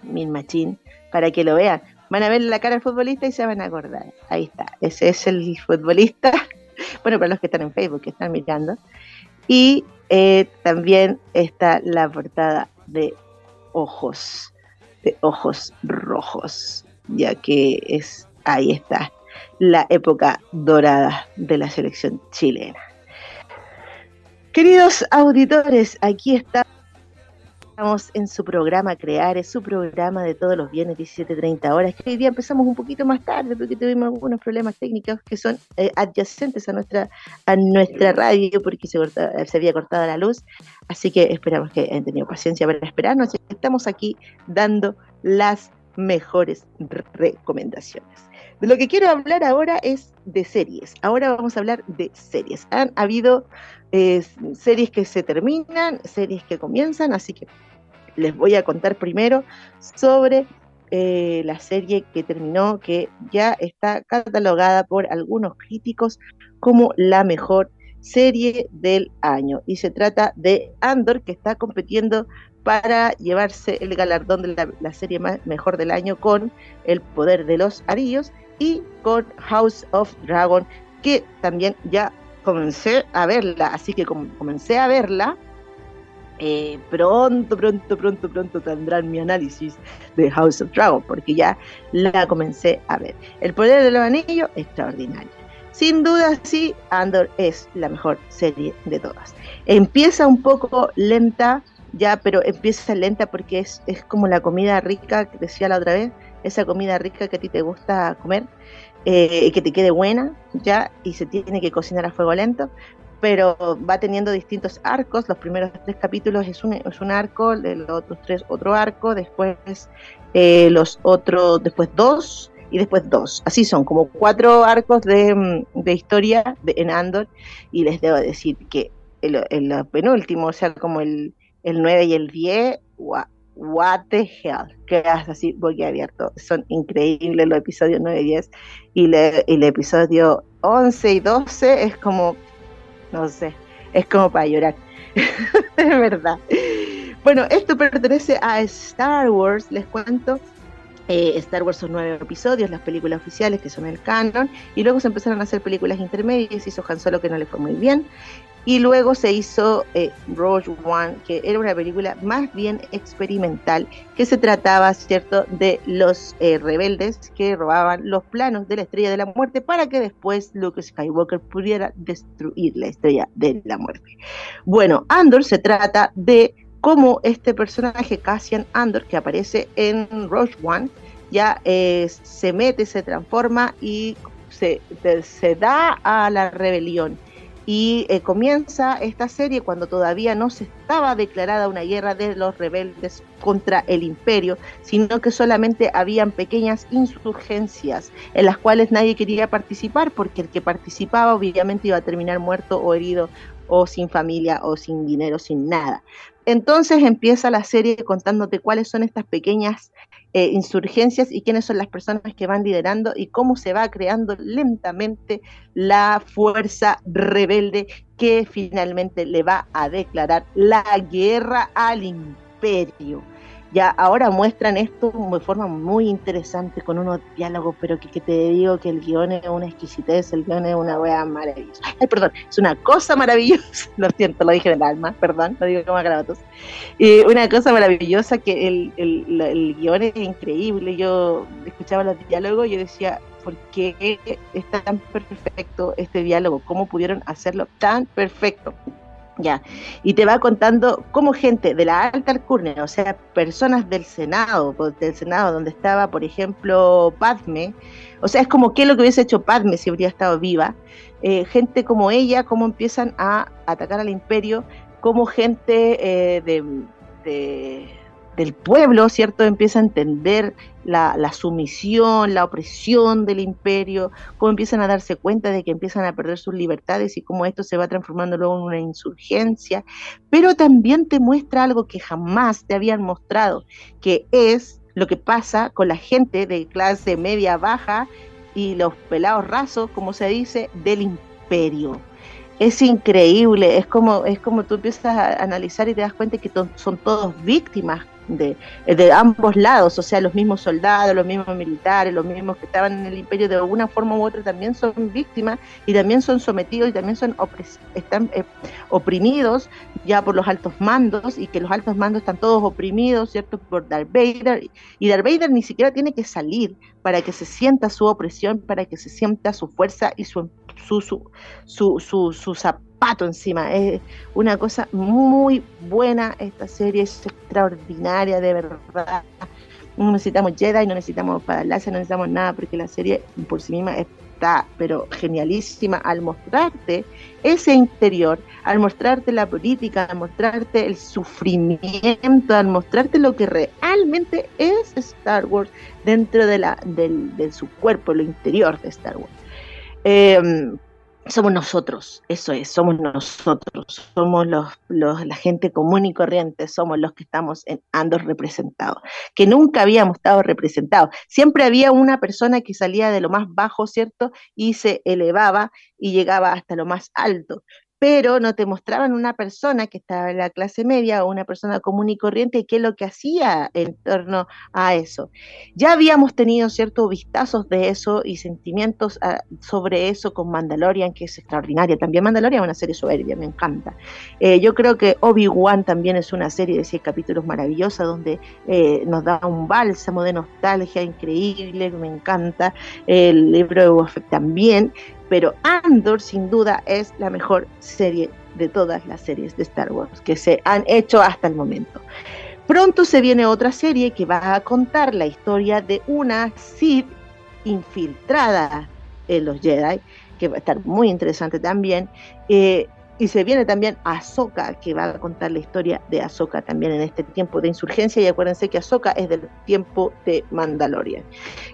Min Machine, para que lo vean van a ver la cara del futbolista y se van a acordar. Ahí está, ese es el futbolista. Bueno, para los que están en Facebook, que están mirando. Y eh, también está la portada de ojos, de ojos rojos, ya que es, ahí está, la época dorada de la selección chilena. Queridos auditores, aquí está Estamos en su programa Crear, es su programa de todos los viernes 17.30 horas, que hoy día empezamos un poquito más tarde porque tuvimos algunos problemas técnicos que son eh, adyacentes a nuestra, a nuestra radio porque se, se había cortado la luz, así que esperamos que hayan tenido paciencia para esperarnos. Estamos aquí dando las mejores recomendaciones. Lo que quiero hablar ahora es de series. Ahora vamos a hablar de series. Han habido eh, series que se terminan, series que comienzan, así que les voy a contar primero sobre eh, la serie que terminó, que ya está catalogada por algunos críticos como la mejor serie del año. Y se trata de Andor, que está compitiendo para llevarse el galardón de la, serie más, mejor del año con El Poder de los Arillos y con House of Dragon, que también ya comencé a verla. Así que comencé a verla eh, pronto, pronto, pronto, pronto tendrán mi análisis de House of Dragon, porque ya la comencé a ver. El poder de los anillos, extraordinario. Sin duda, sí, Andor es la mejor serie de todas. Empieza un poco lenta, ya, pero empieza lenta porque es, es como la comida rica que decía la otra vez, esa comida rica que a ti te gusta comer, eh, que te quede buena, ya, y se tiene que cocinar a fuego lento, pero va teniendo distintos arcos. Los primeros tres capítulos es un, es un arco, los otros tres otro arco, después eh, los otros, después dos y después dos. Así son, como cuatro arcos de, mm, historia de, en Andor. Y les debo decir que el, el penúltimo, o sea, como el, el 9 y el 10, what the hell, quedas así abierto. Son increíbles los episodios 9 y 10. Y, le, y el episodio 11 y 12 es como no sé, es como para llorar, de verdad. Bueno, esto pertenece a Star Wars, les cuento. Eh, Star Wars son nueve episodios, las películas oficiales que son el canon, y luego se empezaron a hacer películas intermedias, hizo Han Solo que no le fue muy bien, y luego se hizo eh, Rogue One, que era una película más bien experimental, que se trataba, ¿cierto?, de los eh, rebeldes que robaban los planos de la Estrella de la Muerte para que después Luke Skywalker pudiera destruir la Estrella de la Muerte. Bueno, Andor se trata de cómo este personaje, Cassian Andor, que aparece en Rogue One, ya eh, se mete, se transforma y se, se da a la rebelión y eh, comienza esta serie cuando todavía no se estaba declarada una guerra de los rebeldes contra el imperio, sino que solamente habían pequeñas insurgencias en las cuales nadie quería participar porque el que participaba obviamente iba a terminar muerto o herido o sin familia o sin dinero, sin nada. Entonces empieza la serie contándote cuáles son estas pequeñas eh, insurgencias y quiénes son las personas que van liderando y cómo se va creando lentamente la fuerza rebelde que finalmente le va a declarar la guerra al imperio ya ahora muestran esto de forma muy interesante con unos diálogos, pero que, te digo que el guion es una exquisitez, el guion es una wea maravillosa. Ay, perdón, es una cosa maravillosa, lo siento, lo dije en el alma, perdón, lo digo como grabatos. Y una cosa maravillosa que el, el, el guion es increíble, yo escuchaba los diálogos y yo decía, ¿por qué está tan perfecto este diálogo? ¿Cómo pudieron hacerlo tan perfecto? Ya, y te va contando cómo gente de la alta alcurnia, o sea, personas del Senado, del Senado donde estaba, por ejemplo, Padme, o sea, es como qué es lo que hubiese hecho Padme si habría estado viva, eh, gente como ella, cómo empiezan a atacar al imperio, como gente eh, de del pueblo, ¿cierto? Empieza a entender la, sumisión, la opresión del imperio, cómo empiezan a darse cuenta de que empiezan a perder sus libertades y cómo esto se va transformando luego en una insurgencia, pero también te muestra algo que jamás te habían mostrado, que es lo que pasa con la gente de clase media baja y los pelados rasos, como se dice, del imperio es increíble, es como, es como tú empiezas a analizar y te das cuenta que son todos víctimas de, ambos lados, o sea, los mismos soldados, los mismos militares, los mismos que estaban en el imperio de alguna forma u otra también son víctimas y también son sometidos y también son están eh, oprimidos ya por los altos mandos y que los altos mandos están todos oprimidos, ¿cierto? Por Darth Vader y Darth Vader ni siquiera tiene que salir para que se sienta su opresión, para que se sienta su fuerza y su, su, su, su, su, su pato encima. Es una cosa muy buena esta serie, es extraordinaria, de verdad. No necesitamos Jedi, no necesitamos Palacia, no necesitamos nada, porque la serie por sí misma está, pero genialísima al mostrarte ese interior, al mostrarte la política, al mostrarte el sufrimiento, al mostrarte lo que realmente es Star Wars dentro de, la, de su cuerpo, lo interior de Star Wars. Eh, somos nosotros, eso es, somos nosotros, somos los, la gente común y corriente, somos los que estamos en Andor representados, que nunca habíamos estado representados. Siempre había una persona que salía de lo más bajo, ¿cierto? Y se elevaba y llegaba hasta lo más alto pero no te mostraban una persona que estaba en la clase media o una persona común y corriente y qué es lo que hacía en torno a eso. Ya habíamos tenido ciertos vistazos de eso y sentimientos ah, sobre eso con Mandalorian, que es extraordinaria. También Mandalorian es una serie soberbia, me encanta. Eh, yo creo que Obi-Wan también es una serie de seis capítulos maravillosa donde eh, nos da un bálsamo de nostalgia increíble, me encanta. El libro de Boba también pero Andor sin duda es la mejor serie de todas las series de Star Wars que se han hecho hasta el momento. Pronto se viene otra serie que va a contar la historia de una Sith infiltrada en los Jedi, que va a estar muy interesante también. Eh, y se viene también Ahsoka, que va a contar la historia de Ahsoka también en este tiempo de insurgencia. Y acuérdense que Ahsoka es del tiempo de Mandalorian.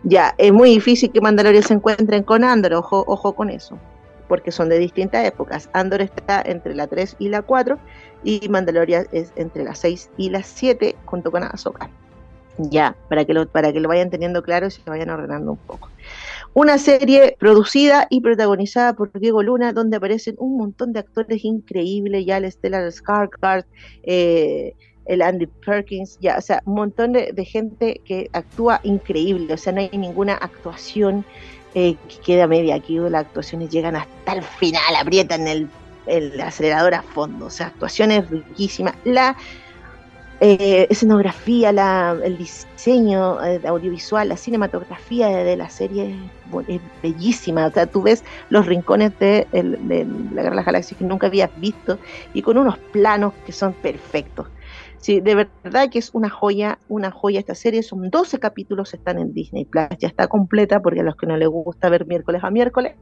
Ya, es muy difícil que Mandalorian se encuentren con Andor, ojo, ojo con eso, porque son de distintas épocas. Andor está entre la 3 y la 4, y Mandalorian es entre la 6 y la 7, junto con Ahsoka. Ya, para que, lo, para que lo vayan teniendo claro y se vayan ordenando un poco. Una serie producida y protagonizada por Diego Luna, donde aparecen un montón de actores increíbles, ya el Stellar Skarsgård, eh, el Andy Perkins, ya, o sea, un montón de, gente que actúa increíble, o sea, no hay ninguna actuación eh, que queda media aquí, las actuaciones llegan hasta el final, aprietan el, el acelerador a fondo, o sea, actuaciones riquísimas. La eh, escenografía, la, el diseño eh, audiovisual, la cinematografía de, la serie es, bellísima. O sea, tú ves los rincones de, de la Guerra de las Galaxias que nunca habías visto y con unos planos que son perfectos. Sí, de verdad que es una joya, una joya esta serie. Son 12 capítulos, están en Disney Plus. Ya está completa, porque a los que no les gusta ver miércoles a miércoles,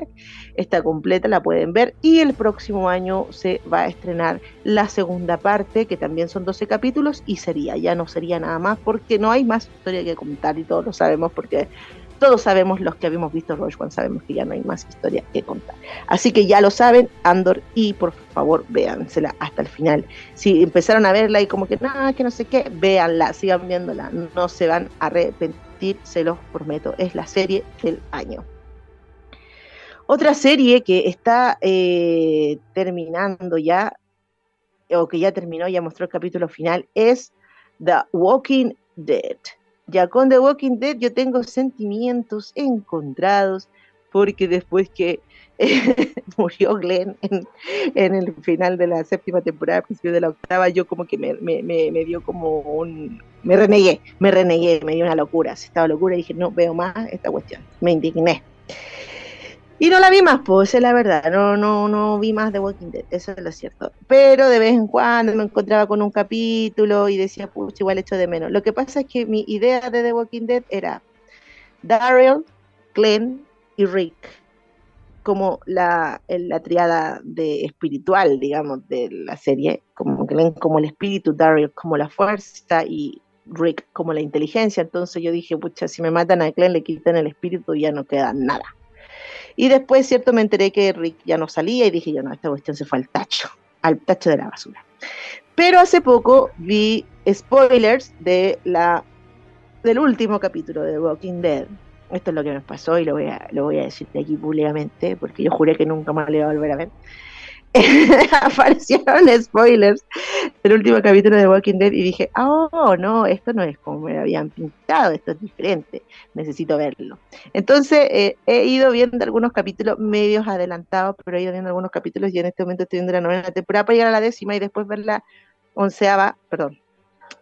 está completa, la pueden ver. Y el próximo año se va a estrenar la segunda parte, que también son 12 capítulos, y sería, ya no sería nada más, porque no hay más historia que contar y todos lo sabemos, porque todos sabemos, los que habíamos visto Rogue One, sabemos que ya no hay más historia que contar. Así que ya lo saben, Andor, y por favor, véansela hasta el final. Si empezaron a verla y como que, nada, que no sé qué, véanla, sigan viéndola, no se van a arrepentir, se los prometo, es la serie del año. Otra serie que está eh, terminando ya, o que ya terminó, ya mostró el capítulo final, es The Walking Dead. Ya con The Walking Dead yo tengo sentimientos encontrados porque después que murió Glenn en, el final de la séptima temporada, principio de la octava, yo como que me, me, dio como un... Me renegué, me renegué, me dio una locura, estaba locura y dije, no veo más esta cuestión, me indigné. Y no la vi más, pues, es la verdad, no, no, no vi más de Walking Dead, eso es lo cierto. Pero de vez en cuando me encontraba con un capítulo y decía, pucha, igual echo de menos. Lo que pasa es que mi idea de The Walking Dead era Daryl, Glenn y Rick, como la, la triada de espiritual, digamos, de la serie, como Glenn como el espíritu, Daryl como la fuerza y Rick como la inteligencia. Entonces yo dije, pucha, si me matan a Glenn, le quitan el espíritu y ya no queda nada. Y después, cierto, me enteré que Rick ya no salía y dije yo, no, esta cuestión se fue al tacho, al tacho de la basura. Pero hace poco vi spoilers de la, del último capítulo de Walking Dead. Esto es lo que me pasó y lo voy a, lo voy a decir de aquí públicamente, porque yo juré que nunca más le iba a volver a ver. aparecieron spoilers del último capítulo de Walking Dead y dije, oh, no, esto no es como me habían pintado, esto es diferente, necesito verlo. Entonces eh, he ido viendo algunos capítulos medios adelantados, pero he ido viendo algunos capítulos y en este momento estoy viendo la novena temporada para llegar a la décima y después ver la onceava, perdón,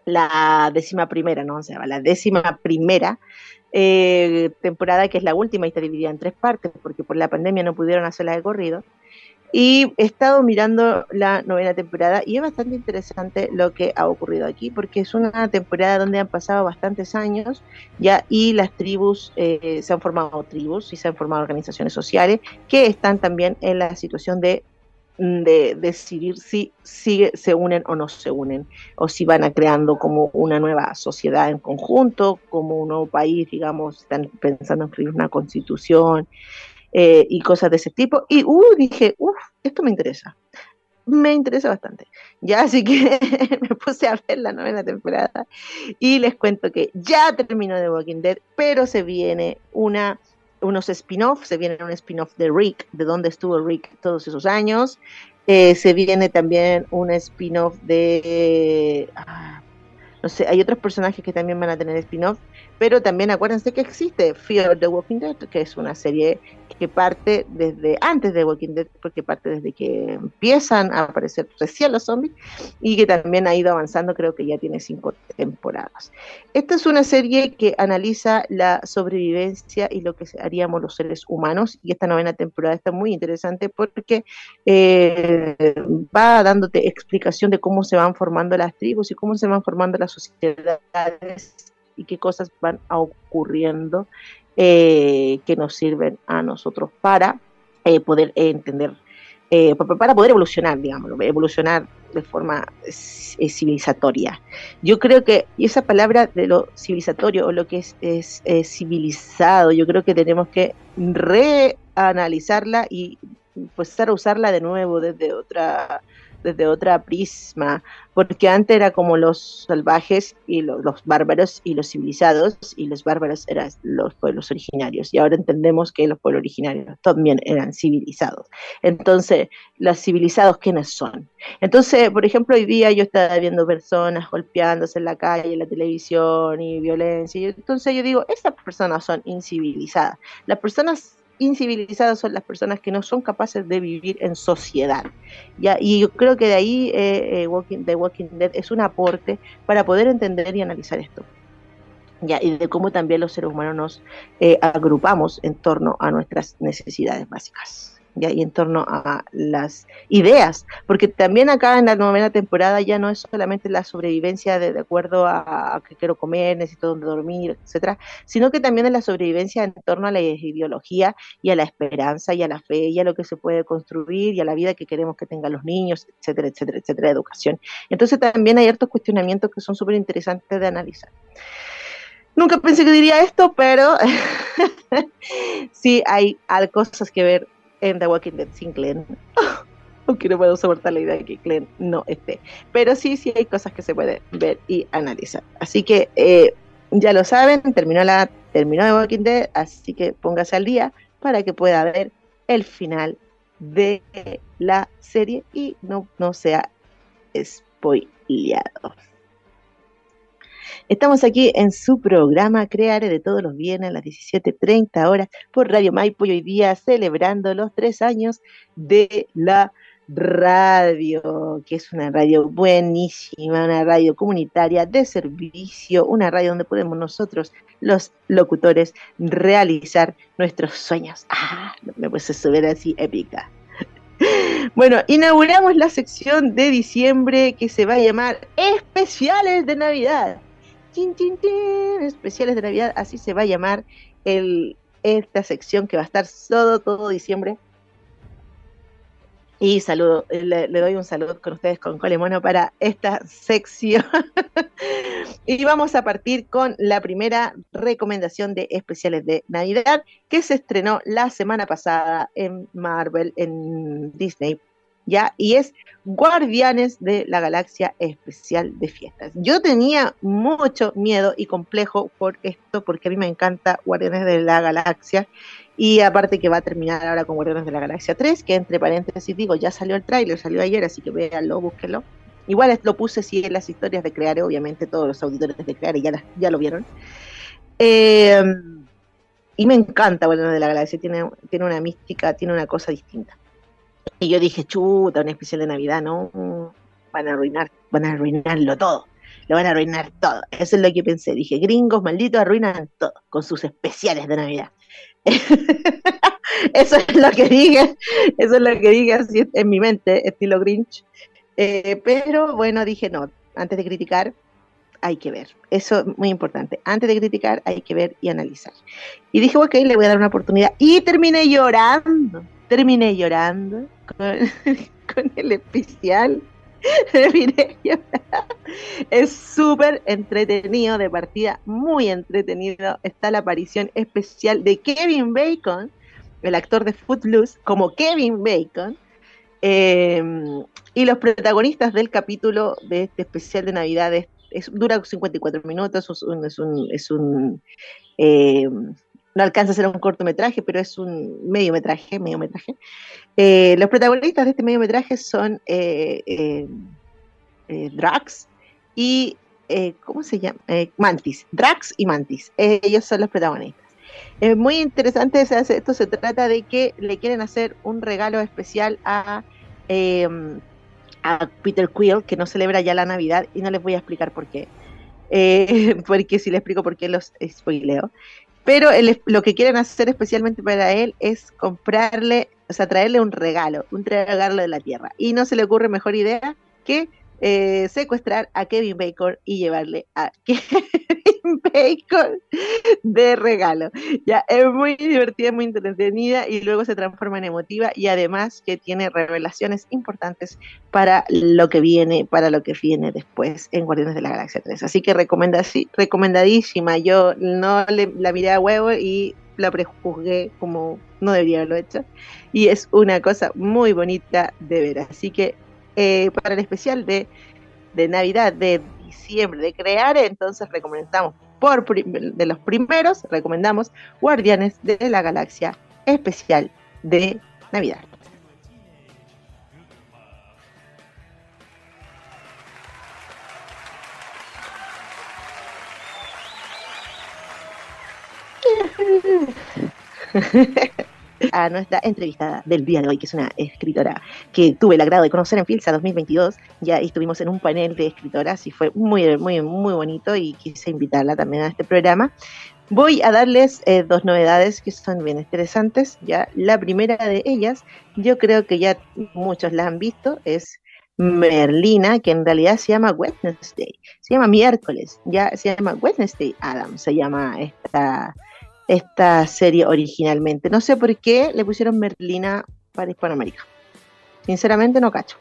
la décima primera, no onceava, la décima primera eh, temporada que es la última y está dividida en tres partes porque por la pandemia no pudieron hacerla de corrido. Y he estado mirando la novena temporada y es bastante interesante lo que ha ocurrido aquí, porque es una temporada donde han pasado bastantes años ya y las tribus, eh, se han formado tribus y se han formado organizaciones sociales que están también en la situación de, de decidir si, si se unen o no se unen, o si van a creando como una nueva sociedad en conjunto, como un nuevo país, digamos, están pensando en escribir una constitución eh, y cosas de ese tipo. Y uh, dije, uff, esto me interesa. Me interesa bastante. Ya, así que me puse a ver la novena temporada y les cuento que ya terminó The Walking Dead, pero se viene una unos spin-offs, se viene un spin-off de Rick, de dónde estuvo Rick todos esos años. Eh, se viene también un spin-off de... Ah, no sé, hay otros personajes que también van a tener spin-off, pero también acuérdense que existe Fear the Walking Dead, que es una serie que parte desde antes de Walking Dead, porque parte desde que empiezan a aparecer recién los zombies, y que también ha ido avanzando, creo que ya tiene cinco temporadas. Esta es una serie que analiza la sobrevivencia y lo que haríamos los seres humanos, y esta novena temporada está muy interesante porque eh, va dándote explicación de cómo se van formando las tribus y cómo se van formando las sociedades y qué cosas van ocurriendo eh, que nos sirven a nosotros para eh, poder entender, eh, para poder evolucionar, digamos, evolucionar de forma civilizatoria. Yo creo que esa palabra de lo civilizatorio o lo que es, es civilizado, yo creo que tenemos que reanalizarla y empezar a usarla de nuevo desde otra desde otra prisma, porque antes era como los salvajes y los, bárbaros y los civilizados, y los bárbaros eran los pueblos originarios, y ahora entendemos que los pueblos originarios también eran civilizados. Entonces, los civilizados, ¿quiénes son? Entonces, por ejemplo, hoy día yo estaba viendo personas golpeándose en la calle, en la televisión y violencia, y entonces yo digo, esas personas son incivilizadas. Las personas incivilizadas son las personas que no son capaces de vivir en sociedad. Y yo creo que de ahí eh, eh, Walking, The Walking Dead es un aporte para poder entender y analizar esto. ¿ya? Y de cómo también los seres humanos nos eh, agrupamos en torno a nuestras necesidades básicas y en torno a las ideas, porque también acá en la novena temporada ya no es solamente la sobrevivencia de, acuerdo a, que quiero comer, necesito dónde dormir, etcétera, sino que también es la sobrevivencia en torno a la ideología y a la esperanza y a la fe y a lo que se puede construir y a la vida que queremos que tengan los niños, etcétera, etcétera, etcétera, educación. Entonces también hay ciertos cuestionamientos que son súper interesantes de analizar. Nunca pensé que diría esto, pero sí hay, cosas que ver en The Walking Dead sin Glenn. Aunque no puedo soportar la idea de que Glenn no esté. Pero sí, sí hay cosas que se pueden ver y analizar. Así que eh, ya lo saben, terminó, la, terminó The Walking Dead, así que póngase al día para que pueda ver el final de la serie y no, no sea spoileado. Estamos aquí en su programa Creare de todos los viernes a las 17.30 horas por Radio Maipo y hoy día celebrando los tres años de la radio, que es una radio buenísima, una radio comunitaria de servicio, una radio donde podemos nosotros, los locutores, realizar nuestros sueños. Ah, me puse subir así épica. Bueno, inauguramos la sección de diciembre que se va a llamar Especiales de Navidad. Especiales de Navidad, así se va a llamar el, esta sección que va a estar todo, todo diciembre y saludo, le, doy un saludo con ustedes con Colemono para esta sección. y vamos a partir con la primera recomendación de especiales de Navidad que se estrenó la semana pasada en Marvel, en Disney. ¿Ya? Y es Guardianes de la Galaxia Especial de Fiestas. Yo tenía mucho miedo y complejo por esto, porque a mí me encanta Guardianes de la Galaxia y aparte que va a terminar ahora con Guardianes de la Galaxia 3, que entre paréntesis digo, ya salió el tráiler, salió ayer, así que véanlo, búsquenlo. Igual lo puse sí en las historias de Creare, obviamente todos los auditores de Creare ya, ya lo vieron. Em, y me encanta Guardianes de la Galaxia, tiene, tiene una mística, tiene una cosa distinta. Y yo dije, chuta, un especial de Navidad, ¿no? Van a arruinar, van a arruinarlo todo. Lo van a arruinar todo. Eso es lo que pensé. Dije, gringos malditos arruinan todo con sus especiales de Navidad. eso es lo que dije, eso es lo que dije así en mi mente, estilo Grinch. Eh, pero bueno, dije no, antes de criticar hay que ver. Eso es muy importante. Antes de criticar hay que ver y analizar. Y dije, ok, le voy a dar una oportunidad. Y terminé llorando. Terminé llorando con, el especial es súper entretenido de partida, muy entretenido. Está la aparición especial de Kevin Bacon, el actor de Footloose, como Kevin Bacon. Em, y los protagonistas del capítulo de este especial de Navidad es, dura 54 minutos, es un, es un, es un em, no alcanza a ser un cortometraje, pero es un mediometraje, mediometraje. Eh, los protagonistas de este mediometraje son eh, eh, eh Drax y, ¿cómo se llama? Mantis. Drax y Mantis. ellos son los protagonistas. Es muy interesante, esto se trata de que le quieren hacer un regalo especial a, em, a Peter Quill, que no celebra ya la Navidad, y no les voy a explicar por qué. porque si les explico por qué los spoileo. Pero lo que quieren hacer especialmente para él es comprarle, o sea, traerle un regalo, un regalo de la tierra. Y no se le ocurre mejor idea que eh, secuestrar a Kevin Bacon y llevarle a Kevin Bacon de regalo. Ya es muy divertida, muy entretenida y luego se transforma en emotiva y además que tiene revelaciones importantes para lo que viene, para lo que viene después en Guardianes de la Galaxia 3. Así que recomendadísima. Yo no le, la miré a huevo y la prejuzgué como no debería haberlo hecho. Y es una cosa muy bonita de ver. Así que eh, para el especial de, Navidad de diciembre de crear, entonces recomendamos por de los primeros, recomendamos Guardianes de la Galaxia especial de Navidad. a nuestra entrevistada del día de hoy, que es una escritora que tuve el agrado de conocer en Filsa 2022. Ya estuvimos en un panel de escritoras y fue muy, muy, muy bonito y quise invitarla también a este programa. Voy a darles eh, dos novedades que son bien interesantes. Ya la primera de ellas, yo creo que ya muchos la han visto, es Merlina, que en realidad se llama Wednesday, se llama miércoles, ya se llama Wednesday Adam, se llama esta esta serie originalmente. No sé por qué le pusieron Merlina para Hispanoamérica. Sinceramente no cacho.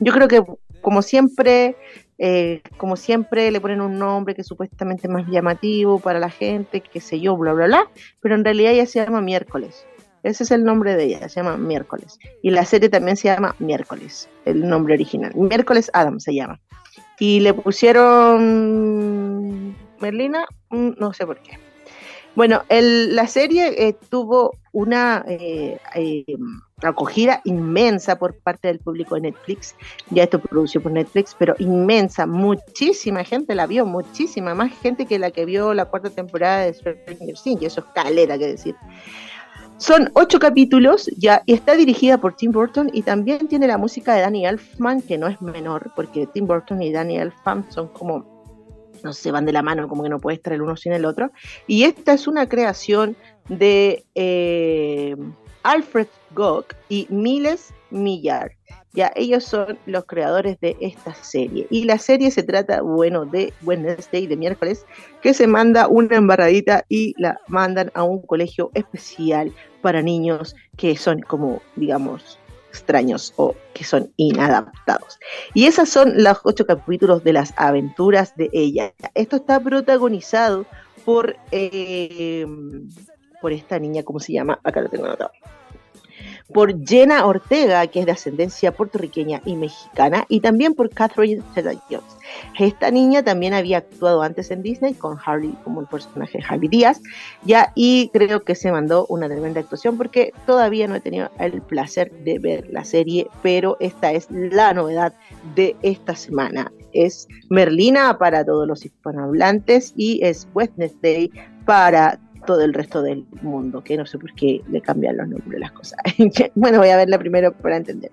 Yo creo que, como siempre, eh, como siempre le ponen un nombre que supuestamente es más llamativo para la gente, qué sé yo, bla, bla, bla, pero en realidad ella se llama Miércoles. Ese es el nombre de ella, se llama Miércoles. Y la serie también se llama Miércoles, el nombre original. Miércoles Adam se llama. Y le pusieron Merlina, mm, no sé por qué. Bueno, la serie eh, tuvo una eh, eh, acogida inmensa por parte del público de Netflix. Ya esto producido por Netflix, pero inmensa. Muchísima gente la vio, muchísima más gente que la que vio la cuarta temporada de Stranger Things. Eso es calera que decir. Son ocho capítulos ya y está dirigida por Tim Burton y también tiene la música de Danny Elfman, que no es menor, porque Tim Burton y Danny Elfman son como no se van de la mano, como que no puede estar el uno sin el otro. Y esta es una creación de eh, Alfred Gock y Miles Millar. Ya ellos son los creadores de esta serie. Y la serie se trata, bueno, de Wednesday, de miércoles, que se manda una embarradita y la mandan a un colegio especial para niños que son como, digamos, extraños o que son inadaptados. Y esas son los ocho capítulos de las aventuras de ella. Esto está protagonizado por, eh, por esta niña, ¿cómo se llama? Acá lo tengo anotado por Jenna Ortega, que es de ascendencia puertorriqueña y mexicana, y también por Catherine Zeta-Jones. Esta niña también había actuado antes en Disney con Harley como el personaje de Harley Díaz, ya, y creo que se mandó una tremenda actuación porque todavía no he tenido el placer de ver la serie, pero esta es la novedad de esta semana. Es Merlina para todos los hispanohablantes y es Wednesday para todo el resto del mundo, que no sé por qué le cambian los nombres las cosas. bueno, voy a verla primero para entender.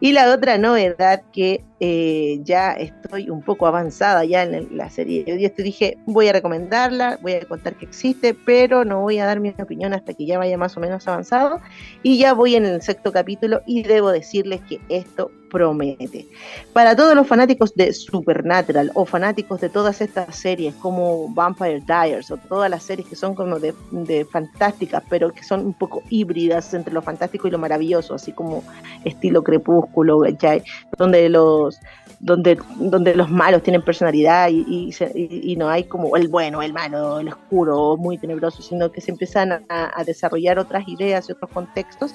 Y la otra novedad que eh, ya estoy un poco avanzada ya en la serie. Yo dije, voy a recomendarla, voy a contar que existe, pero no voy a dar mi opinión hasta que ya vaya más o menos avanzado. Y ya voy en el sexto capítulo y debo decirles que esto promete. Para todos los fanáticos de Supernatural o fanáticos de todas estas series como Vampire Diaries o todas las series que son como de, fantásticas, pero que son un poco híbridas entre lo fantástico y lo maravilloso, así como estilo crepúsculo, donde los donde, donde los malos tienen personalidad y, y, no hay como el bueno, el malo, el oscuro, muy tenebroso, sino que se empiezan a, a, desarrollar otras ideas y otros contextos.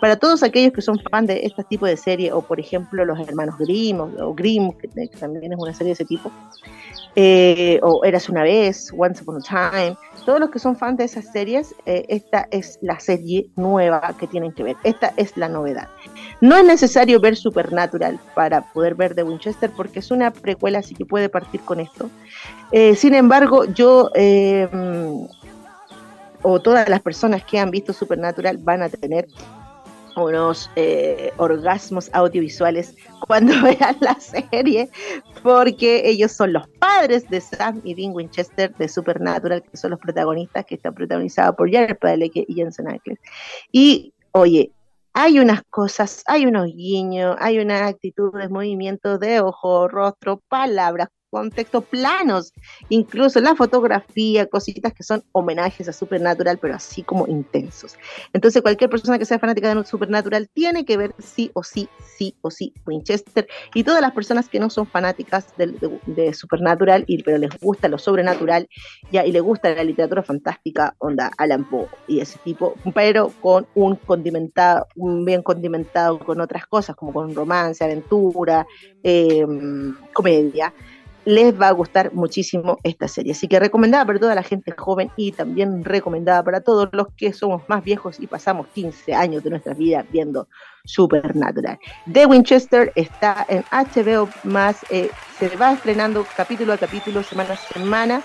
Para todos aquellos que son fan de este tipo de serie, o por ejemplo los hermanos Grimm, o, Grimm, que, también es una serie de ese tipo, eh, o Eras una vez, Once Upon a Time, todos los que son fans de esas series, eh, esta es la serie nueva que tienen que ver, esta es la novedad. No es necesario ver Supernatural para poder ver The Winchester porque es una precuela, así que puede partir con esto. Eh, sin embargo, yo o todas las personas que han visto Supernatural van a tener unos eh, orgasmos audiovisuales cuando vean la serie, porque ellos son los padres de Sam y Dean Winchester de Supernatural, que son los protagonistas, que están protagonizados por Jared Padalecki y Jensen Ackles. Y, oye, hay unas cosas, hay unos guiños, hay una actitud de movimiento de ojo, rostro, palabras, contextos planos, incluso la fotografía, cositas que son homenajes a Supernatural, pero así como intensos. Entonces, cualquier persona que sea fanática de Supernatural tiene que ver sí o sí, sí o sí Winchester. Y todas las personas que no son fanáticas de, Supernatural, y, pero les gusta lo sobrenatural, ya, y les gusta la literatura fantástica, onda Alan Poe y ese tipo, pero con un condimentado, un bien condimentado con otras cosas, como con romance, aventura, em, comedia les va a gustar muchísimo esta serie. Así que recomendada para toda la gente joven y también recomendada para todos los que somos más viejos y pasamos 15 años de nuestra vida viendo Supernatural. The Winchester está en HBO más, eh, se va estrenando capítulo a capítulo, semana a semana.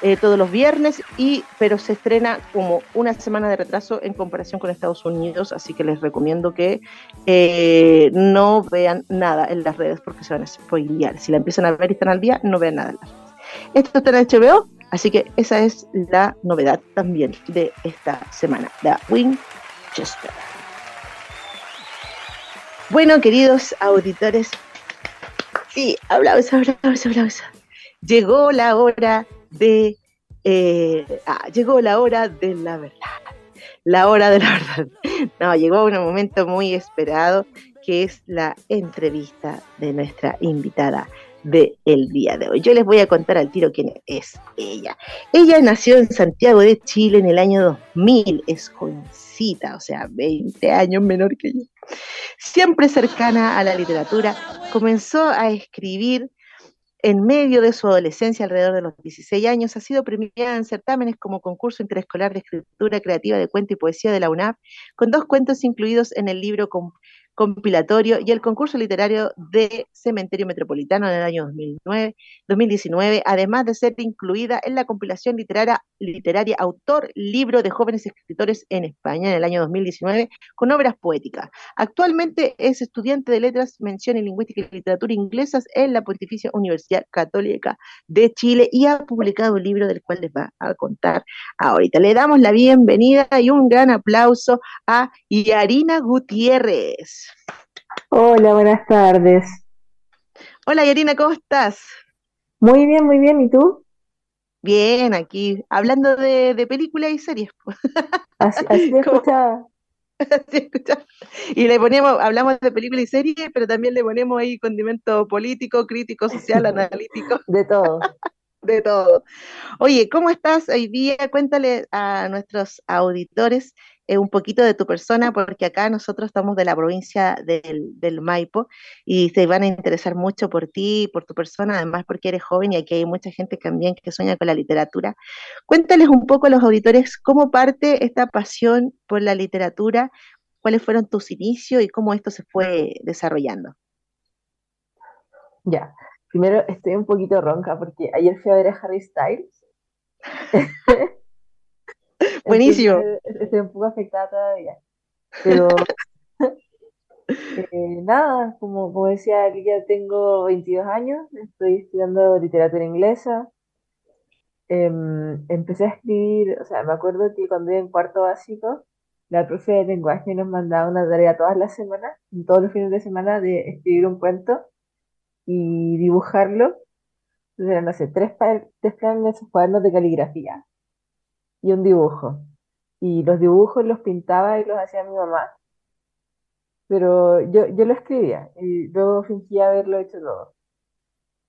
Eh, todos los viernes, y, pero se estrena como una semana de retraso en comparación con Estados Unidos, así que les recomiendo que eh, no vean nada en las redes porque se van a spoilear. Si la empiezan a ver y están al día, no vean nada en las redes. Esto está en HBO, así que esa es la novedad también de esta semana, The Winchester. Bueno, queridos auditores, sí, aplausos, aplausos, aplausos. Llegó la hora de, eh, ah, llegó la hora de la verdad, la hora de la verdad. No, llegó un momento muy esperado que es la entrevista de nuestra invitada, del el día de hoy. Yo les voy a contar al tiro quién es ella. Ella nació en Santiago de Chile en el año 2000, es jovencita, o sea, 20 años menor que yo. Siempre cercana a la literatura, comenzó a escribir en medio de su adolescencia, alrededor de los 16 años, ha sido premiada en certámenes como concurso interescolar de escritura creativa de cuento y poesía de la UNAP, con dos cuentos incluidos en el libro compilatorio y el concurso literario de Cementerio Metropolitano en el año 2009, 2019, además de ser incluida en la compilación literaria, literaria Autor Libro de Jóvenes Escritores en España en el año 2019 con obras poéticas. Actualmente es estudiante de Letras, Mención en Lingüística y Literatura Inglesas en la Pontificia Universidad Católica de Chile y ha publicado un libro del cual les va a contar ahorita. Le damos la bienvenida y un gran aplauso a Yarina Gutiérrez. Hola, buenas tardes. Hola, Yarina, ¿cómo estás? Muy bien, muy bien. ¿Y tú? Bien, aquí, hablando de, de películas y series. Así, así escuchaba. Así Y le ponemos, hablamos de películas y series, pero también le ponemos ahí condimento político, crítico, social, analítico. De todo. De todo. Oye, ¿cómo estás hoy día? Cuéntale a nuestros auditores eh, un poquito de tu persona, porque acá nosotros estamos de la provincia del, Maipo y se van a interesar mucho por ti, por tu persona, además porque eres joven y aquí hay mucha gente también que sueña con la literatura. Cuéntales un poco a los auditores cómo parte esta pasión por la literatura, cuáles fueron tus inicios y cómo esto se fue desarrollando. Ya, primero estoy un poquito ronca porque ayer fui a ver a Harry Styles. Buenísimo. estoy un poco afectada todavía. Pero eh, nada, como, como decía, ya tengo 22 años, estoy estudiando literatura inglesa. Em, empecé a escribir, o sea, me acuerdo que cuando iba en cuarto básico, la profe de lenguaje nos mandaba una tarea todas las semanas, todos los fines de semana, de escribir un cuento y dibujarlo. Entonces eran, no sé, tres, tres planes de esos cuadernos de caligrafía y un dibujo. Y los dibujos los pintaba y los hacía mi mamá. Pero yo, yo lo escribía y luego fingía haberlo hecho todo.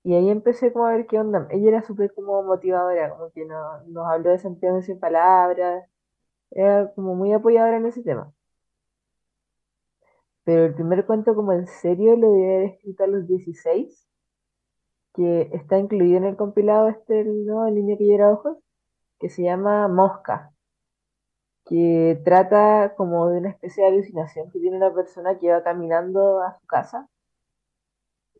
Y ahí empecé como a ver qué onda. Ella era súper como motivadora, como que no, nos habló de Santiago sin palabras. Era como muy apoyadora en ese tema. Pero el primer cuento como en serio lo debí escrito a los 16, que está incluido en el compilado este, ¿no? El niño que llora ojos que se llama Mosca, que trata como de una especie de alucinación que tiene una persona que va caminando a su casa,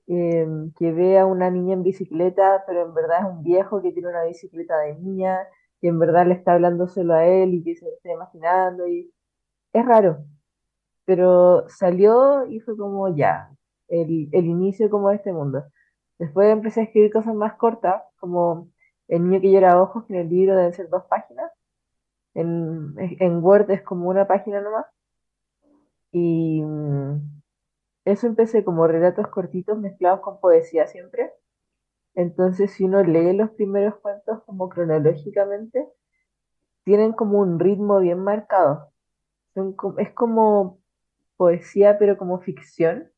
em, que ve a una niña en bicicleta, pero en verdad es un viejo que tiene una bicicleta de niña, que en verdad le está hablando solo a él y que se lo está imaginando, y es raro, pero salió y fue como ya, el, el inicio como de este mundo. Después empecé a escribir cosas más cortas, como el niño que llora ojos, que en el libro deben ser dos páginas. En, Word es como una página nomás. Y mm, eso empecé como relatos cortitos mezclados con poesía siempre. Entonces, si uno lee los primeros cuentos como cronológicamente, tienen como un ritmo bien marcado. es como poesía, pero como ficción.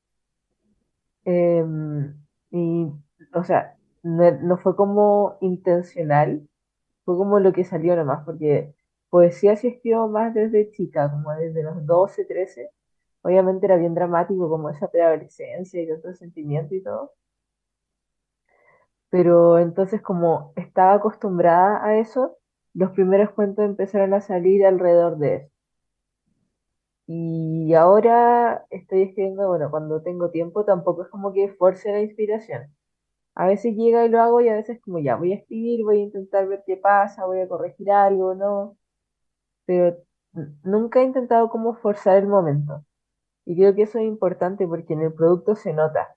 Em, y, o sea, no, fue como intencional, fue como lo que salió nomás, porque poesía sí escribo más desde chica, como desde los 12, 13. Obviamente era bien dramático, como esa preadolescencia y tanto sentimiento y todo. Pero entonces, como estaba acostumbrada a eso, los primeros cuentos empezaron a salir alrededor de eso. Y ahora estoy escribiendo, bueno, cuando tengo tiempo tampoco es como que force la inspiración a veces llega y lo hago y a veces como ya, voy a escribir, voy a intentar ver qué pasa, voy a corregir algo, ¿no? Pero nunca he intentado como forzar el momento. Y creo que eso es importante porque en el producto se nota.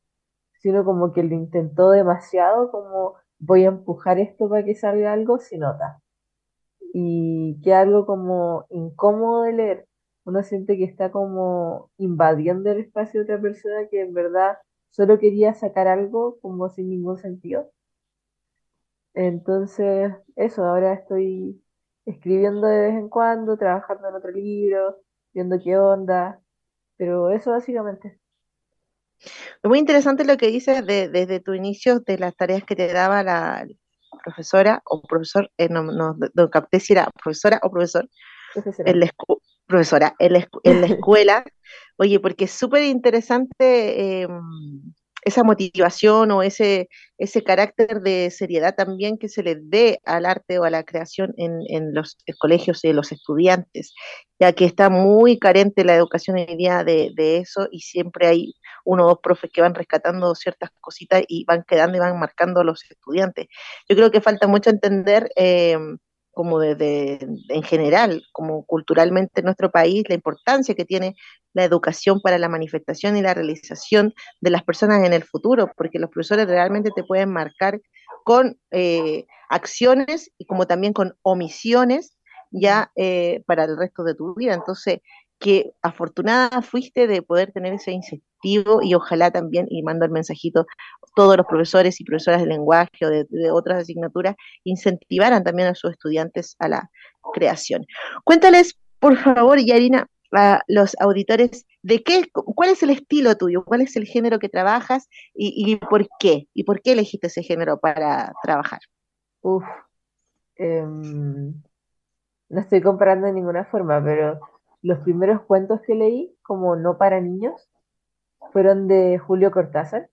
Si uno como que lo intentó demasiado, como voy a empujar esto para que salga algo, se nota. Y que algo como incómodo de leer. Uno siente que está como invadiendo el espacio de otra persona que en verdad solo quería sacar algo como sin ningún sentido. Entonces, eso, ahora estoy escribiendo de vez en cuando, trabajando en otro libro, viendo qué onda, pero eso básicamente. Es muy interesante lo que dices desde tu inicio de las tareas que te daba la profesora o profesor, eh, no, no, no, capté si era profesora o profesor, en la, profesora, en la, en la escuela. Oye, porque es súper interesante eh, esa motivación o ese, ese carácter de seriedad también que se le dé al arte o a la creación en, en los colegios y los estudiantes, ya que está muy carente la educación hoy día de, de, eso y siempre hay uno o dos profes que van rescatando ciertas cositas y van quedando y van marcando a los estudiantes. Yo creo que falta mucho entender eh, como de, en general, como culturalmente en nuestro país, la importancia que tiene la educación para la manifestación y la realización de las personas en el futuro, porque los profesores realmente te pueden marcar con eh, acciones y como también con omisiones ya eh, para el resto de tu vida. Entonces, que afortunada fuiste de poder tener ese incentivo y ojalá también, y mando el mensajito, todos los profesores y profesoras de lenguaje o de, otras asignaturas incentivaran también a sus estudiantes a la creación. Cuéntales, por favor, Yarina, a los auditores, de qué, cuál es el estilo tuyo, cuál es el género que trabajas y, por qué, y por qué elegiste ese género para trabajar. Uf, em, no estoy comparando de ninguna forma, pero los primeros cuentos que leí, como no para niños, fueron de Julio Cortázar.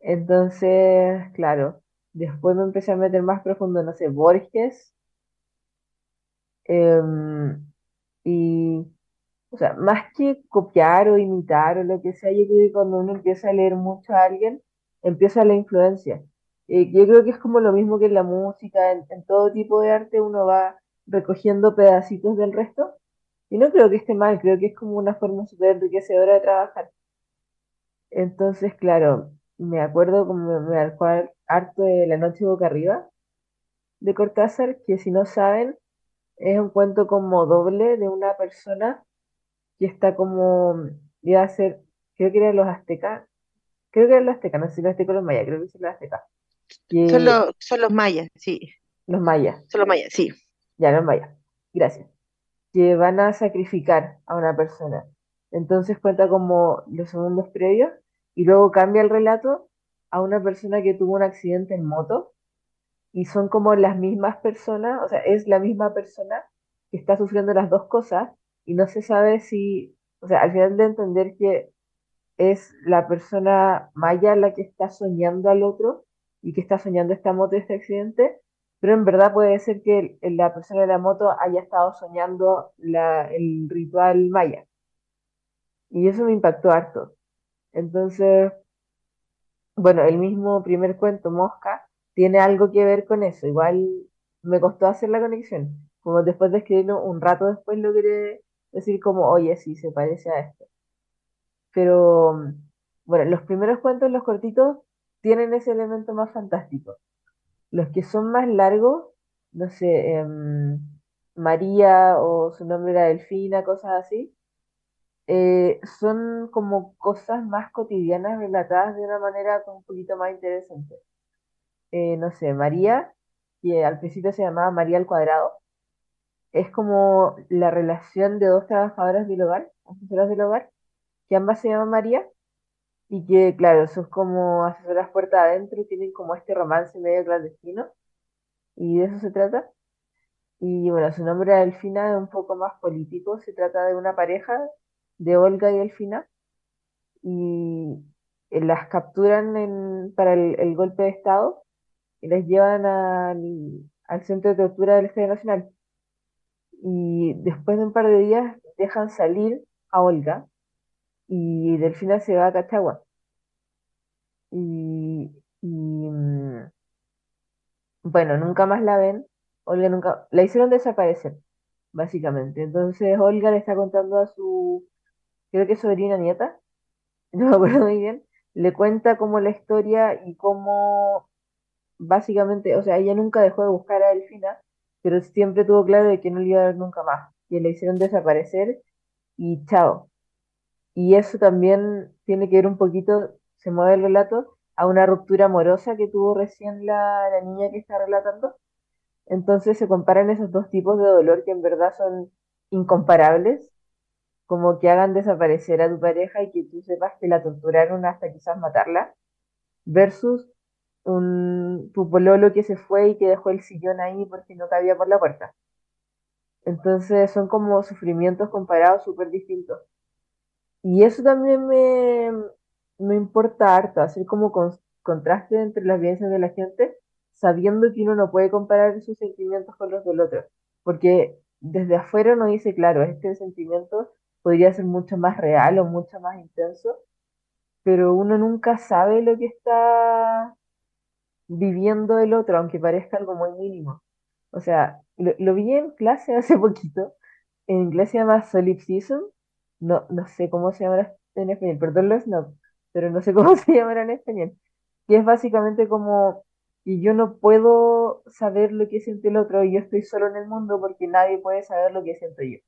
Entonces, claro, después me empecé a meter más profundo, no sé, Borges. Em, y, o sea, más que copiar o imitar o lo que sea, yo creo que cuando uno empieza a leer mucho a alguien, empieza la influencia. Eh, yo creo que es como lo mismo que en la música, en todo tipo de arte uno va recogiendo pedacitos del resto. Y no creo que esté mal, creo que es como una forma súper enriquecedora de trabajar. Entonces, claro, me acuerdo como me marcó harto de La Noche Boca Arriba de Cortázar, que si no saben, es un cuento como doble de una persona que está como, iba a ser, creo que eran los aztecas, creo que eran los aztecas, no sé si los aztecas o los mayas, creo que son los aztecas. son, son los mayas, sí. Los mayas. Son los mayas, sí. Ya, los mayas. Gracias. Que van a sacrificar a una persona. Entonces cuenta como los segundos previos y luego cambia el relato a una persona que tuvo un accidente en moto y son como las mismas personas, o sea, es la misma persona que está sufriendo las dos cosas y no se sabe si, o sea, al final de entender que es la persona maya la que está soñando al otro y que está soñando esta moto y este accidente, pero en verdad puede ser que la persona de la moto haya estado soñando el ritual maya. Y eso me impactó harto. Entonces, bueno, el mismo primer cuento, Mosca, tiene algo que ver con eso. Igual me costó hacer la conexión. Como después de escribirlo, un rato después logré decir como, oye, sí, se parece a esto. Pero, bueno, los primeros cuentos, los cortitos, tienen ese elemento más fantástico. Los que son más largos, no sé, em, María o su nombre era Delfina, cosas así, eh, son como cosas más cotidianas relatadas de una manera un poquito más interesante. Eh, no sé, María, que al principio se llamaba María al cuadrado, es como la relación de dos trabajadoras del hogar, asesoras del hogar, que ambas se llaman María, y que, claro, son como asesoras puerta adentro y tienen como este romance medio clandestino, y de eso se trata. Y bueno, su nombre Delfina es un poco más político, se trata de una pareja de Olga y Delfina y eh, las capturan para el, golpe de Estado y las llevan al, centro de tortura del Estado Nacional. Y después de un par de días dejan salir a Olga y Delfina se va a Cachagua. Y, mm, bueno, nunca más la ven. Olga nunca, la hicieron desaparecer, básicamente. Entonces Olga le está contando a su creo que sobrina nieta, no me acuerdo muy bien, le cuenta como la historia y cómo básicamente, o sea, ella nunca dejó de buscar a Delfina, pero siempre tuvo claro de que no le iba a ver nunca más, que le hicieron desaparecer y chao. Y eso también tiene que ver un poquito, se mueve el relato, a una ruptura amorosa que tuvo recién la, la niña que está relatando. Entonces se comparan esos dos tipos de dolor que en verdad son incomparables como que hagan desaparecer a tu pareja y que tú sepas que la torturaron hasta quizás matarla, versus un, tu pololo que se fue y que dejó el sillón ahí porque no cabía por la puerta. Entonces son como sufrimientos comparados súper distintos. Y eso también me, me importa harto, hacer como contraste entre las vivencias de la gente, sabiendo que uno no puede comparar sus sentimientos con los del otro. Porque desde afuera uno dice, claro, este sentimiento podría ser mucho más real o mucho más intenso, pero uno nunca sabe lo que está viviendo el otro, aunque parezca algo muy mínimo. O sea, lo, vi en clase hace poquito, en inglés se llama solipsism, no, no sé cómo se llama en español, perdón los no, pero no sé cómo se llamará en español, que es básicamente como y yo no puedo saber lo que siente el otro y yo estoy solo en el mundo porque nadie puede saber lo que siento yo.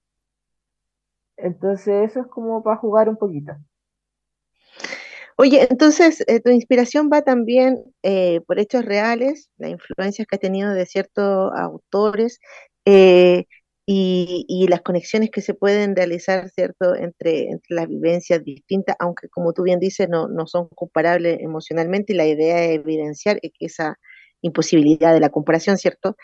Entonces eso es como para jugar un poquito. Oye, entonces eh, tu inspiración va también eh, por hechos reales, las influencias que ha tenido de ciertos autores eh, y, las conexiones que se pueden realizar, ¿cierto?, entre, entre las vivencias distintas, aunque como tú bien dices, no, no son comparables emocionalmente y la idea de evidenciar es que esa imposibilidad de la comparación, ¿cierto?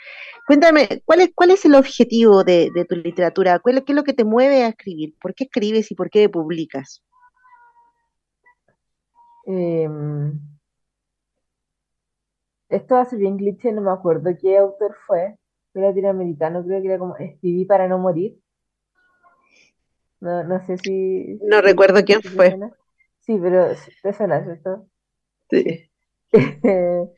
Cuéntame, ¿cuál es, cuál es el objetivo de, tu literatura? ¿Cuál, ¿Qué es lo que te mueve a escribir? ¿Por qué escribes y por qué publicas? Em, esto hace bien cliché, no me acuerdo qué autor fue, fue latinoamericano, creo que era como Escribí para no morir. No, no sé si... No recuerdo quién fue. Sí, pero te suena, ¿cierto? Sí.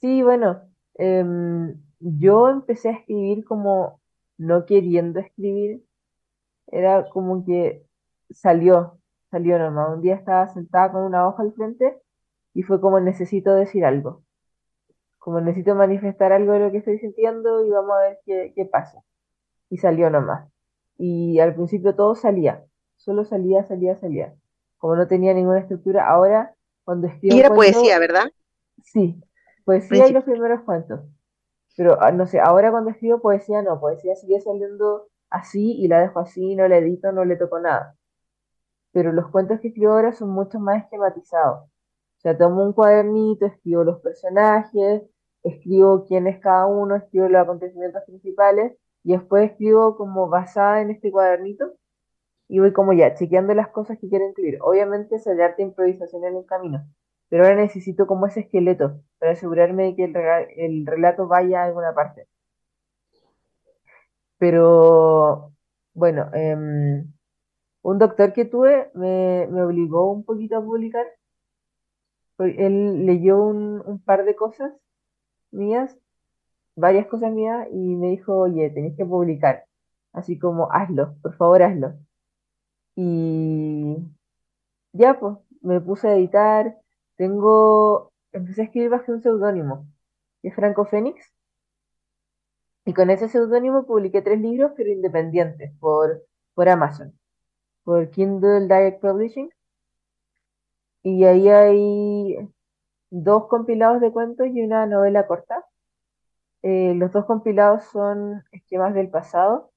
sí, bueno, em, yo empecé a escribir como no queriendo escribir. Era como que salió, salió nomás. Un día estaba sentada con una hoja al frente y fue como necesito decir algo. Como necesito manifestar algo de lo que estoy sintiendo y vamos a ver qué, qué pasa. Y salió nomás. Y al principio todo salía. Solo salía, salía, salía. Como no tenía ninguna estructura, ahora cuando escribo... Y era poesía, ¿verdad? Sí, poesía y los primeros cuentos. Pero ah, no sé, ahora cuando escribo poesía no, poesía sigue saliendo así y la dejo así, no la edito, no le toco nada. Pero los cuentos que escribo ahora son mucho más esquematizados. O sea, tomo un cuadernito, escribo los personajes, escribo quién es cada uno, escribo los acontecimientos principales y después escribo como basada en este cuadernito y voy como ya, chequeando las cosas que quiero incluir. Obviamente el arte improvisación en el camino, pero ahora necesito como ese esqueleto para asegurarme de que el, relato vaya a alguna parte. Pero bueno, em, un doctor que tuve me, obligó un poquito a publicar. Él leyó un, par de cosas mías, varias cosas mías, y me dijo, oye, tenés que publicar. Así como, hazlo, por favor, hazlo. Y ya, pues, me puse a editar. Tengo, empecé a escribir bajo un seudónimo, que es Franco Fénix. Y con ese seudónimo publiqué tres libros, pero independientes, por, por Amazon por Kindle Direct Publishing. Y ahí hay dos compilados de cuentos y una novela corta. Eh, los dos compilados son Esquemas del Pasado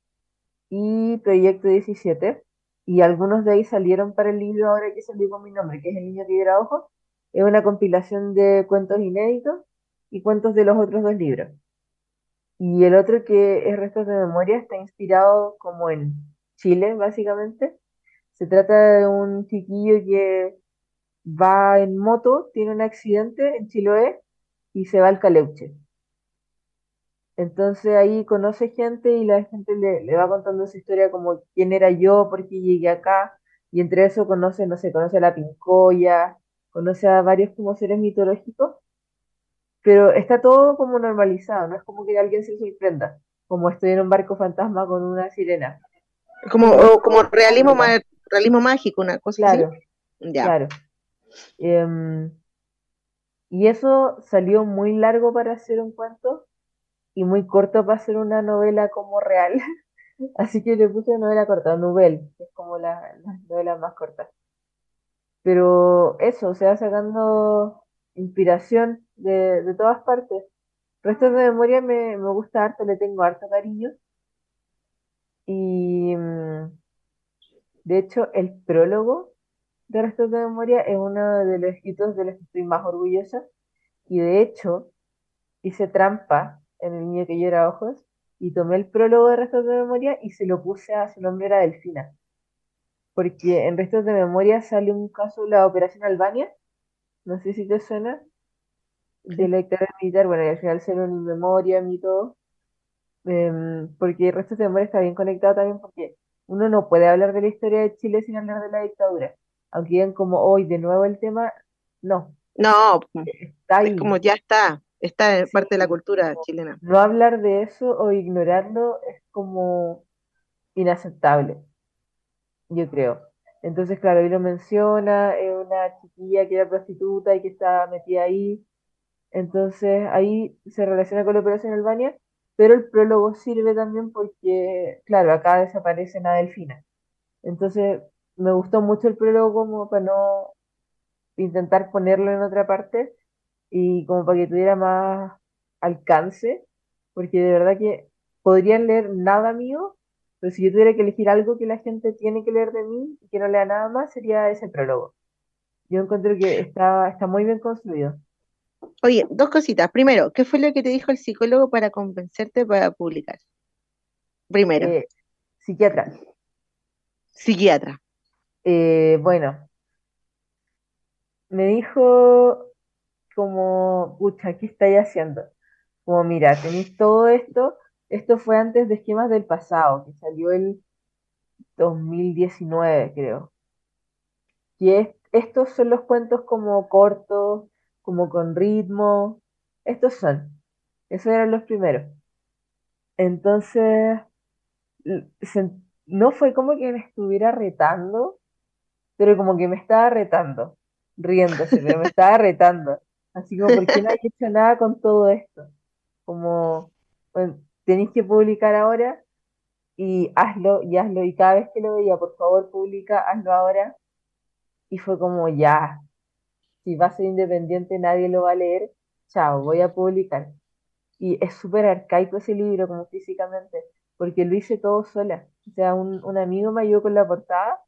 y Proyecto 17. Y algunos de ahí salieron para el libro ahora que salió con mi nombre, que es El Niño Tigre Ojo. Es una compilación de cuentos inéditos y cuentos de los otros dos libros. Y el otro que es Restos de Memoria está inspirado como en Chile, básicamente, se trata de un chiquillo que va en moto, tiene un accidente en Chiloé y se va al Caleuche. Entonces ahí conoce gente y la gente le, va contando su historia como quién era yo, por qué llegué acá. Y entre eso conoce, no sé, conoce a la Pincoya, conoce a varios como seres mitológicos. Pero está todo como normalizado, no es como que alguien se sorprenda, como estoy en un barco fantasma con una sirena. Como, como realismo, realismo mágico, una cosa claro, así. Claro. Em, y eso salió muy largo para hacer un cuento y muy corto para hacer una novela como real. Así que le puse novela corta, novel, que es como la, novela más corta. Pero eso, o sea, sacando inspiración de, todas partes. Restos de memoria me, me gusta harto, le tengo harto cariño. Y, mm, De hecho, el prólogo de Restos de Memoria es uno de los hitos de los que estoy más orgullosa. Y de hecho, hice trampa en el niño que llora ojos y tomé el prólogo de Restos de Memoria y se lo puse a su nombre era Delfina. Porque en Restos de Memoria sale un caso de la Operación Albania, no sé si te suena, de la dictadura militar, bueno, y al final se en memoria y todo, em, porque Restos de Memoria está bien conectado también porque uno no puede hablar de la historia de Chile sin hablar de la dictadura. Aunque digan como hoy de nuevo el tema, no. No, está ahí. como ya está, está en parte de la cultura chilena. No hablar de eso o ignorarlo es como inaceptable, yo creo. Entonces, claro, ahí lo menciona, es una chiquilla que era prostituta y que estaba metida ahí. Entonces, ahí se relaciona con la operación Albania, pero el prólogo sirve también porque, claro, acá desaparece a Delfina. Entonces, me gustó mucho el prólogo como para no intentar ponerlo en otra parte y como para que tuviera más alcance, porque de verdad que podrían leer nada mío, pero si yo tuviera que elegir algo que la gente tiene que leer de mí y que no lea nada más, sería ese prólogo. Yo encuentro que está, está muy bien construido. Oye, dos cositas. Primero, ¿qué fue lo que te dijo el psicólogo para convencerte para publicar? Primero. Eh, psiquiatra. Psiquiatra. Eh, bueno, me dijo como, pucha, ¿qué estáis haciendo? Como, mira, tenéis todo esto, esto fue antes de Esquemas del Pasado, que salió el 2019, creo. Y estos son los cuentos como cortos, como con ritmo, estos son, esos eran los primeros. Entonces, no fue como que me estuviera retando, pero como que me estaba retando, riéndose, pero me estaba retando. Así como, ¿por qué no hay hecho nada con todo esto? Como, bueno, tenéis que publicar ahora y hazlo, y hazlo. Y cada vez que lo veía, por favor, publica, hazlo ahora. Y fue como, ya, si va a ser independiente, nadie lo va a leer, chao, voy a publicar. Y es súper arcaico ese libro, como físicamente, porque lo hice todo sola. O sea, un, un amigo me ayudó con la portada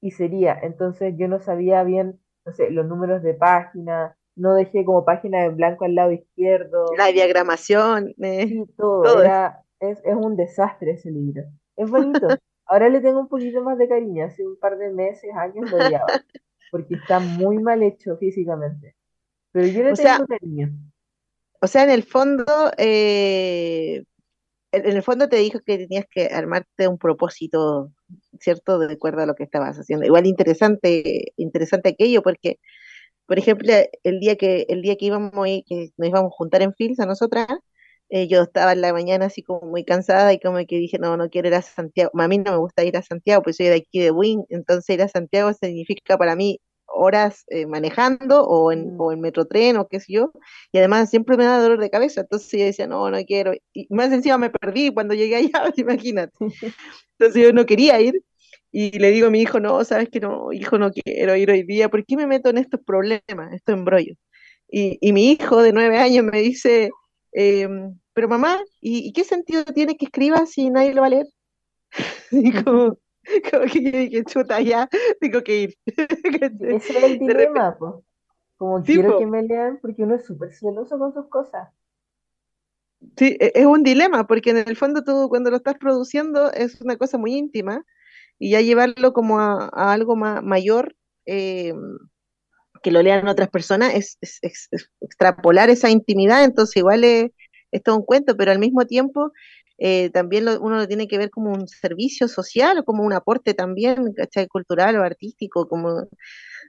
y sería. Entonces yo no sabía bien, no sé, los números de página, no dejé como página en blanco al lado izquierdo. La diagramación. Eh, todo. es, es, un desastre ese libro. Es bonito. Ahora le tengo un poquito más de cariño. Hace un par de meses, años lo odiaba. Porque está muy mal hecho físicamente. Pero yo le tengo cariño. O sea, en el fondo, eh, en el fondo te dijo que tenías que armarte un propósito ¿cierto? De acuerdo a lo que estabas haciendo. Igual interesante, interesante aquello, porque, por ejemplo, el día que, el día que íbamos que nos íbamos a juntar en Fils a nosotras, eh, yo estaba en la mañana así como muy cansada y como que dije, no, no quiero ir a Santiago. A mí no me gusta ir a Santiago, pues soy de aquí de Wing, entonces ir a Santiago significa para mí horas eh, manejando o en, o en metrotren o qué sé yo, y además siempre me da dolor de cabeza, entonces yo decía, no, no quiero, y más encima me perdí cuando llegué allá, imagínate. Entonces yo no quería ir, y le digo a mi hijo, no, sabes que no, hijo, no quiero ir hoy día, ¿por qué me meto en estos problemas, estos embrollos? Y, y mi hijo de nueve años me dice, em, pero mamá, ¿y, qué sentido tiene que escriba si nadie lo va a leer? y como, como que yo dije, chuta, ya, tengo que ir. Ese es el dilema, pues. Como quiero que me lean porque uno es súper celoso con sus cosas. Sí, e, es un dilema, porque en el fondo tú cuando lo estás produciendo es una cosa muy íntima y ya llevarlo como a, algo mayor, eh, que lo lean otras personas, es, extrapolar esa intimidad, entonces igual es, todo un cuento, pero al mismo tiempo eh, también uno lo tiene que ver como un servicio social, como un aporte también, ¿cachai? Cultural o artístico, como...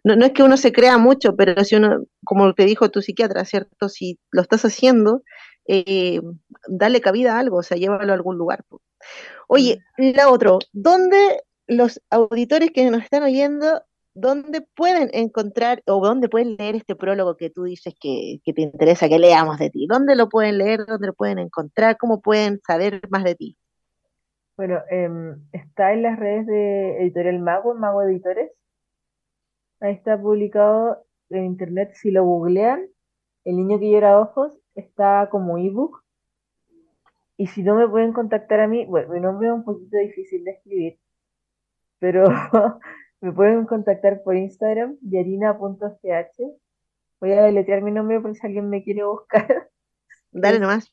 No, no es que uno se crea mucho, pero si uno, como te dijo tu psiquiatra, ¿cierto? Si lo estás haciendo, eh, dale cabida a algo, o sea, llévalo a algún lugar. Oye, mm. la otra, ¿dónde los auditores que nos están oyendo, ¿dónde pueden encontrar o dónde pueden leer este prólogo que tú dices que, te interesa que leamos de ti? ¿Dónde lo pueden leer? ¿Dónde lo pueden encontrar? ¿Cómo pueden saber más de ti? Bueno, em, está en las redes de Editorial Mago, Mago Editores. Ahí está publicado en internet. Si lo googlean, El niño que llora ojos está como ebook. Y si no me pueden contactar a mí, bueno, mi nombre es un poquito difícil de escribir, pero me pueden contactar por Instagram, yarina.ch. Voy a deletrear mi nombre por si alguien me quiere buscar. Dale nomás.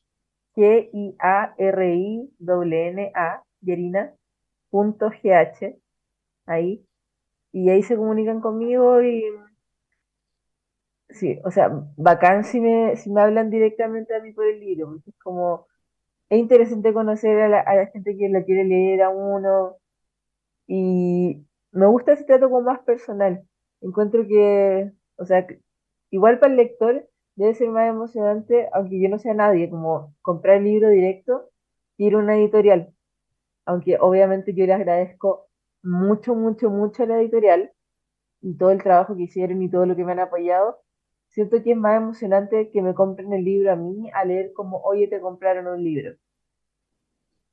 G-I-A-R-I-N-A, yarina.gh, ahí. Y ahí se comunican conmigo y sí, o sea, bacán si me, si me hablan directamente a mí por el libro, porque es como, es interesante conocer a la, a la gente que lo quiere leer a uno, y me gusta ese trato como más personal. Encuentro que, o sea, igual para el lector debe ser más emocionante, aunque yo no sea nadie, como comprar el libro directo y ir a una editorial. Aunque obviamente yo le agradezco mucho, mucho, mucho a la editorial y todo el trabajo que hicieron y todo lo que me han apoyado. Siento que es más emocionante que me compren el libro a mí a leer como, oye, te compraron un libro.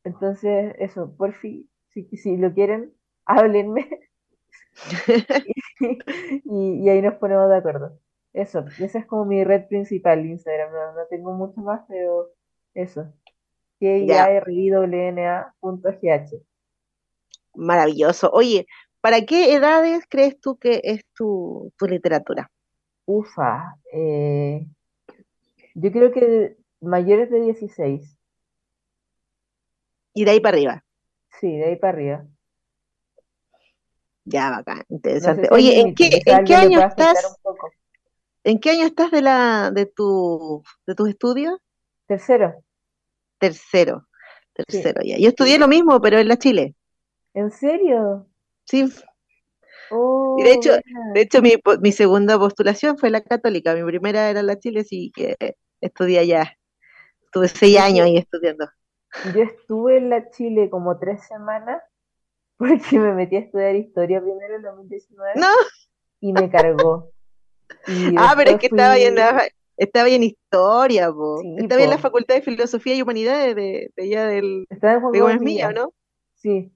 Entonces, eso, por fin, si, si lo quieren, háblenme. y, ahí nos ponemos de acuerdo. Eso, esa es como mi red principal, Instagram. No, tengo mucho más, pero eso. g Maravilloso. Oye, ¿para qué edades crees tú que es tu, literatura? Ufa, eh, yo creo que mayores de 16. ¿Y de ahí para arriba? Sí, de ahí para arriba. Ya, bacán, interesante. Oye, ¿en qué, ¿en qué año estás? ¿En qué año estás de la de tu de tus estudios? Tercero. Tercero. Tercero ya. Yo estudié lo mismo, pero en la Chile. ¿En serio? Sí. Oh, y de hecho, de hecho mi, mi segunda postulación fue la católica, mi primera era la Chile, sí que estudié allá. Estuve seis años ahí estudiando. Yo estuve en la Chile como tres semanas porque me metí a estudiar historia primero en 2019 no. y me cargó. ah, pero es que estaba, bien, estaba en historia, po. estaba en la Facultad de Filosofía y Humanidades de, de allá del... Estaba en de Gómez Milla, ¿no? Sí.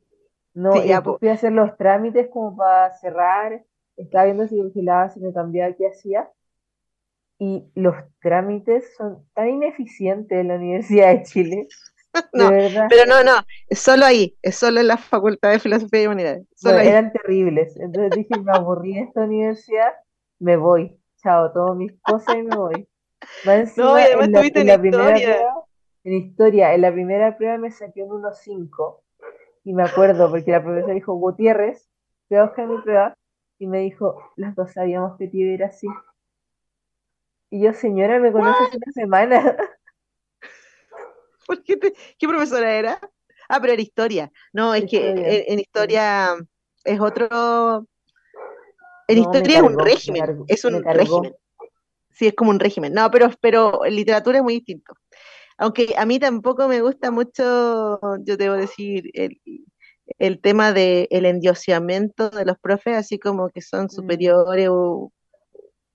No, ya, fui a hacer los trámites como para cerrar, estaba viendo si vigilaba, si me cambiaba, qué hacía. Y los trámites son tan ineficientes en la Universidad de Chile no, pero no, no, es solo ahí, es solo en la Facultad de Filosofía y Humanidades. Eran terribles. Entonces dije, me aburrí de esta universidad, me voy. Chao, tomo mis cosas y me voy. no, y además en la, en, la primera prueba, en historia, en la primera prueba me saqué un 1.5 y me acuerdo porque la profesora dijo, Gutiérrez, voy a buscar mi prueba y me dijo, las dos sabíamos que te iba a ir así. Y yo, señora, me conoces una semana. qué, profesora era? Ah, pero era historia. No, es que en, historia es otro. En historia es un régimen. es un régimen. Sí, es como un régimen. No, pero, pero en literatura es muy distinto. Aunque a mí tampoco me gusta mucho, yo debo decir, el, el tema del el endioseamiento de los profes, así como que son mm. superiores o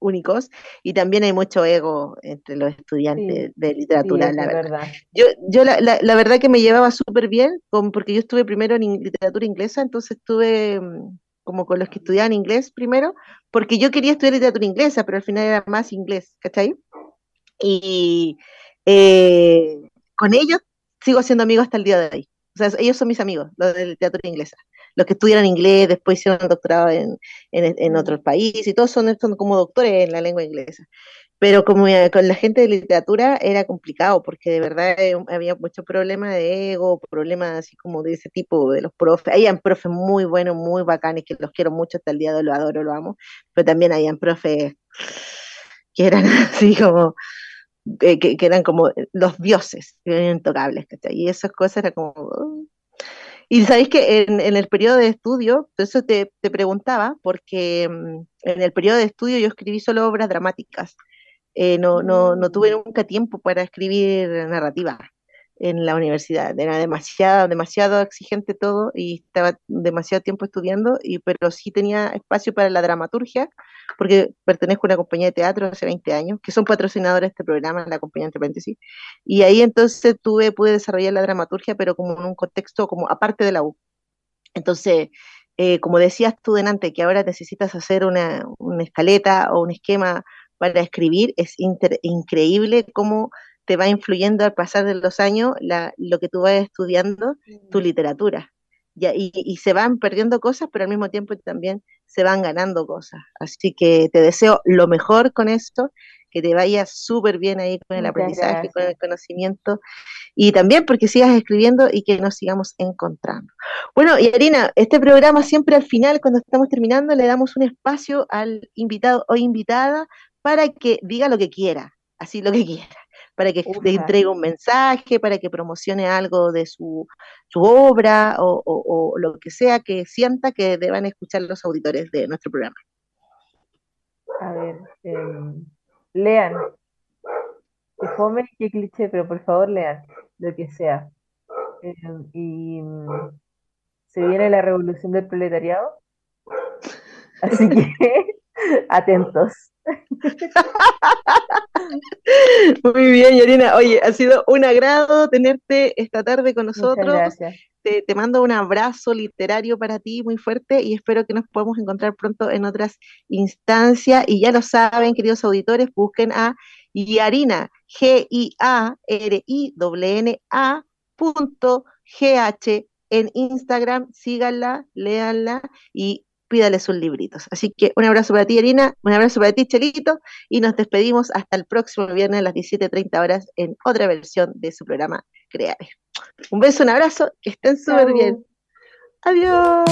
únicos y también hay mucho ego entre los estudiantes de literatura, la verdad. Yo, yo la, la, verdad que me llevaba súper bien, con, porque yo estuve primero en literatura inglesa, entonces estuve mm, como con los que estudiaban inglés primero, porque yo quería estudiar literatura inglesa, pero al final era más inglés, ¿cachai? Y eh, con ellos sigo siendo amigo hasta el día de hoy. O sea, ellos son mis amigos, los de literatura inglesa los que estudian inglés, después hicieron doctorado en, en, en otros países, y todos son, son, como doctores en la lengua inglesa. Pero como con la gente de literatura era complicado, porque de verdad eh, había muchos problemas de ego, problemas así como de ese tipo, de los profes. Habían profes muy buenos, muy bacanes, que los quiero mucho hasta el día de hoy, lo adoro, lo amo, pero también habían profes que eran así como, eh, que, eran como los dioses, intocables, Y esas cosas eran como, y sabéis que en, el periodo de estudio, eso te, te, preguntaba, porque mm, en el periodo de estudio yo escribí solo obras dramáticas. Eh, no, no, no tuve nunca tiempo para escribir narrativa en la universidad. Era demasiado, demasiado exigente todo y estaba demasiado tiempo estudiando, y, pero sí tenía espacio para la dramaturgia, porque pertenezco a una compañía de teatro hace 20 años, que son patrocinadores de este programa, la compañía entre paréntesis, y ahí entonces tuve, pude desarrollar la dramaturgia, pero como en un contexto como aparte de la U. Entonces, eh, como decías tú delante, que ahora necesitas hacer una, una escaleta o un esquema para escribir, es increíble cómo te va influyendo al pasar de los años lo que tú vas estudiando, tu literatura. y, se van perdiendo cosas, pero al mismo tiempo también se van ganando cosas. Así que te deseo lo mejor con esto, que te vaya súper bien ahí con el aprendizaje, con el conocimiento, y también porque sigas escribiendo y que nos sigamos encontrando. Bueno, y Arina, este programa siempre al final, cuando estamos terminando, le damos un espacio al invitado o invitada para que diga lo que quiera, así lo que quiera para que te entregue un mensaje, para que promocione algo de su, obra o, lo que sea que sienta que deban escuchar los auditores de nuestro programa. A ver, em, lean. Que fome, qué cliché, pero por favor lean lo que sea. Em, y mm, se viene la revolución del proletariado. Así que atentos. Muy bien, Yorina. Oye, ha sido un agrado tenerte esta tarde con nosotros. gracias. Te, te, mando un abrazo literario para ti muy fuerte y espero que nos podamos encontrar pronto en otras instancias. Y ya lo saben, queridos auditores, busquen a Yarina, G-I-A-R-I-N-A punto G-H en Instagram, síganla, léanla y pídale sus libritos. Así que un abrazo para ti, Irina, un abrazo para ti, Chelito, y nos despedimos hasta el próximo viernes a las 17.30 horas en otra versión de su programa Creare. Un beso, un abrazo, que estén súper bien. Adiós.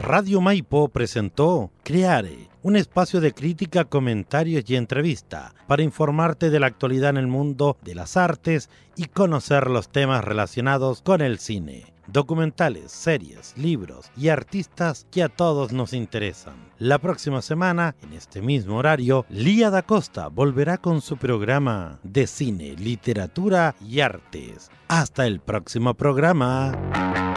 Radio Maipo presentó Creare, un espacio de crítica, comentarios y entrevista para informarte de la actualidad en el mundo de las artes y conocer los temas relacionados con el cine documentales, series, libros y artistas que a todos nos interesan. La próxima semana, en este mismo horario, Lía da Costa volverá con su programa de cine, literatura y artes. Hasta el próximo programa.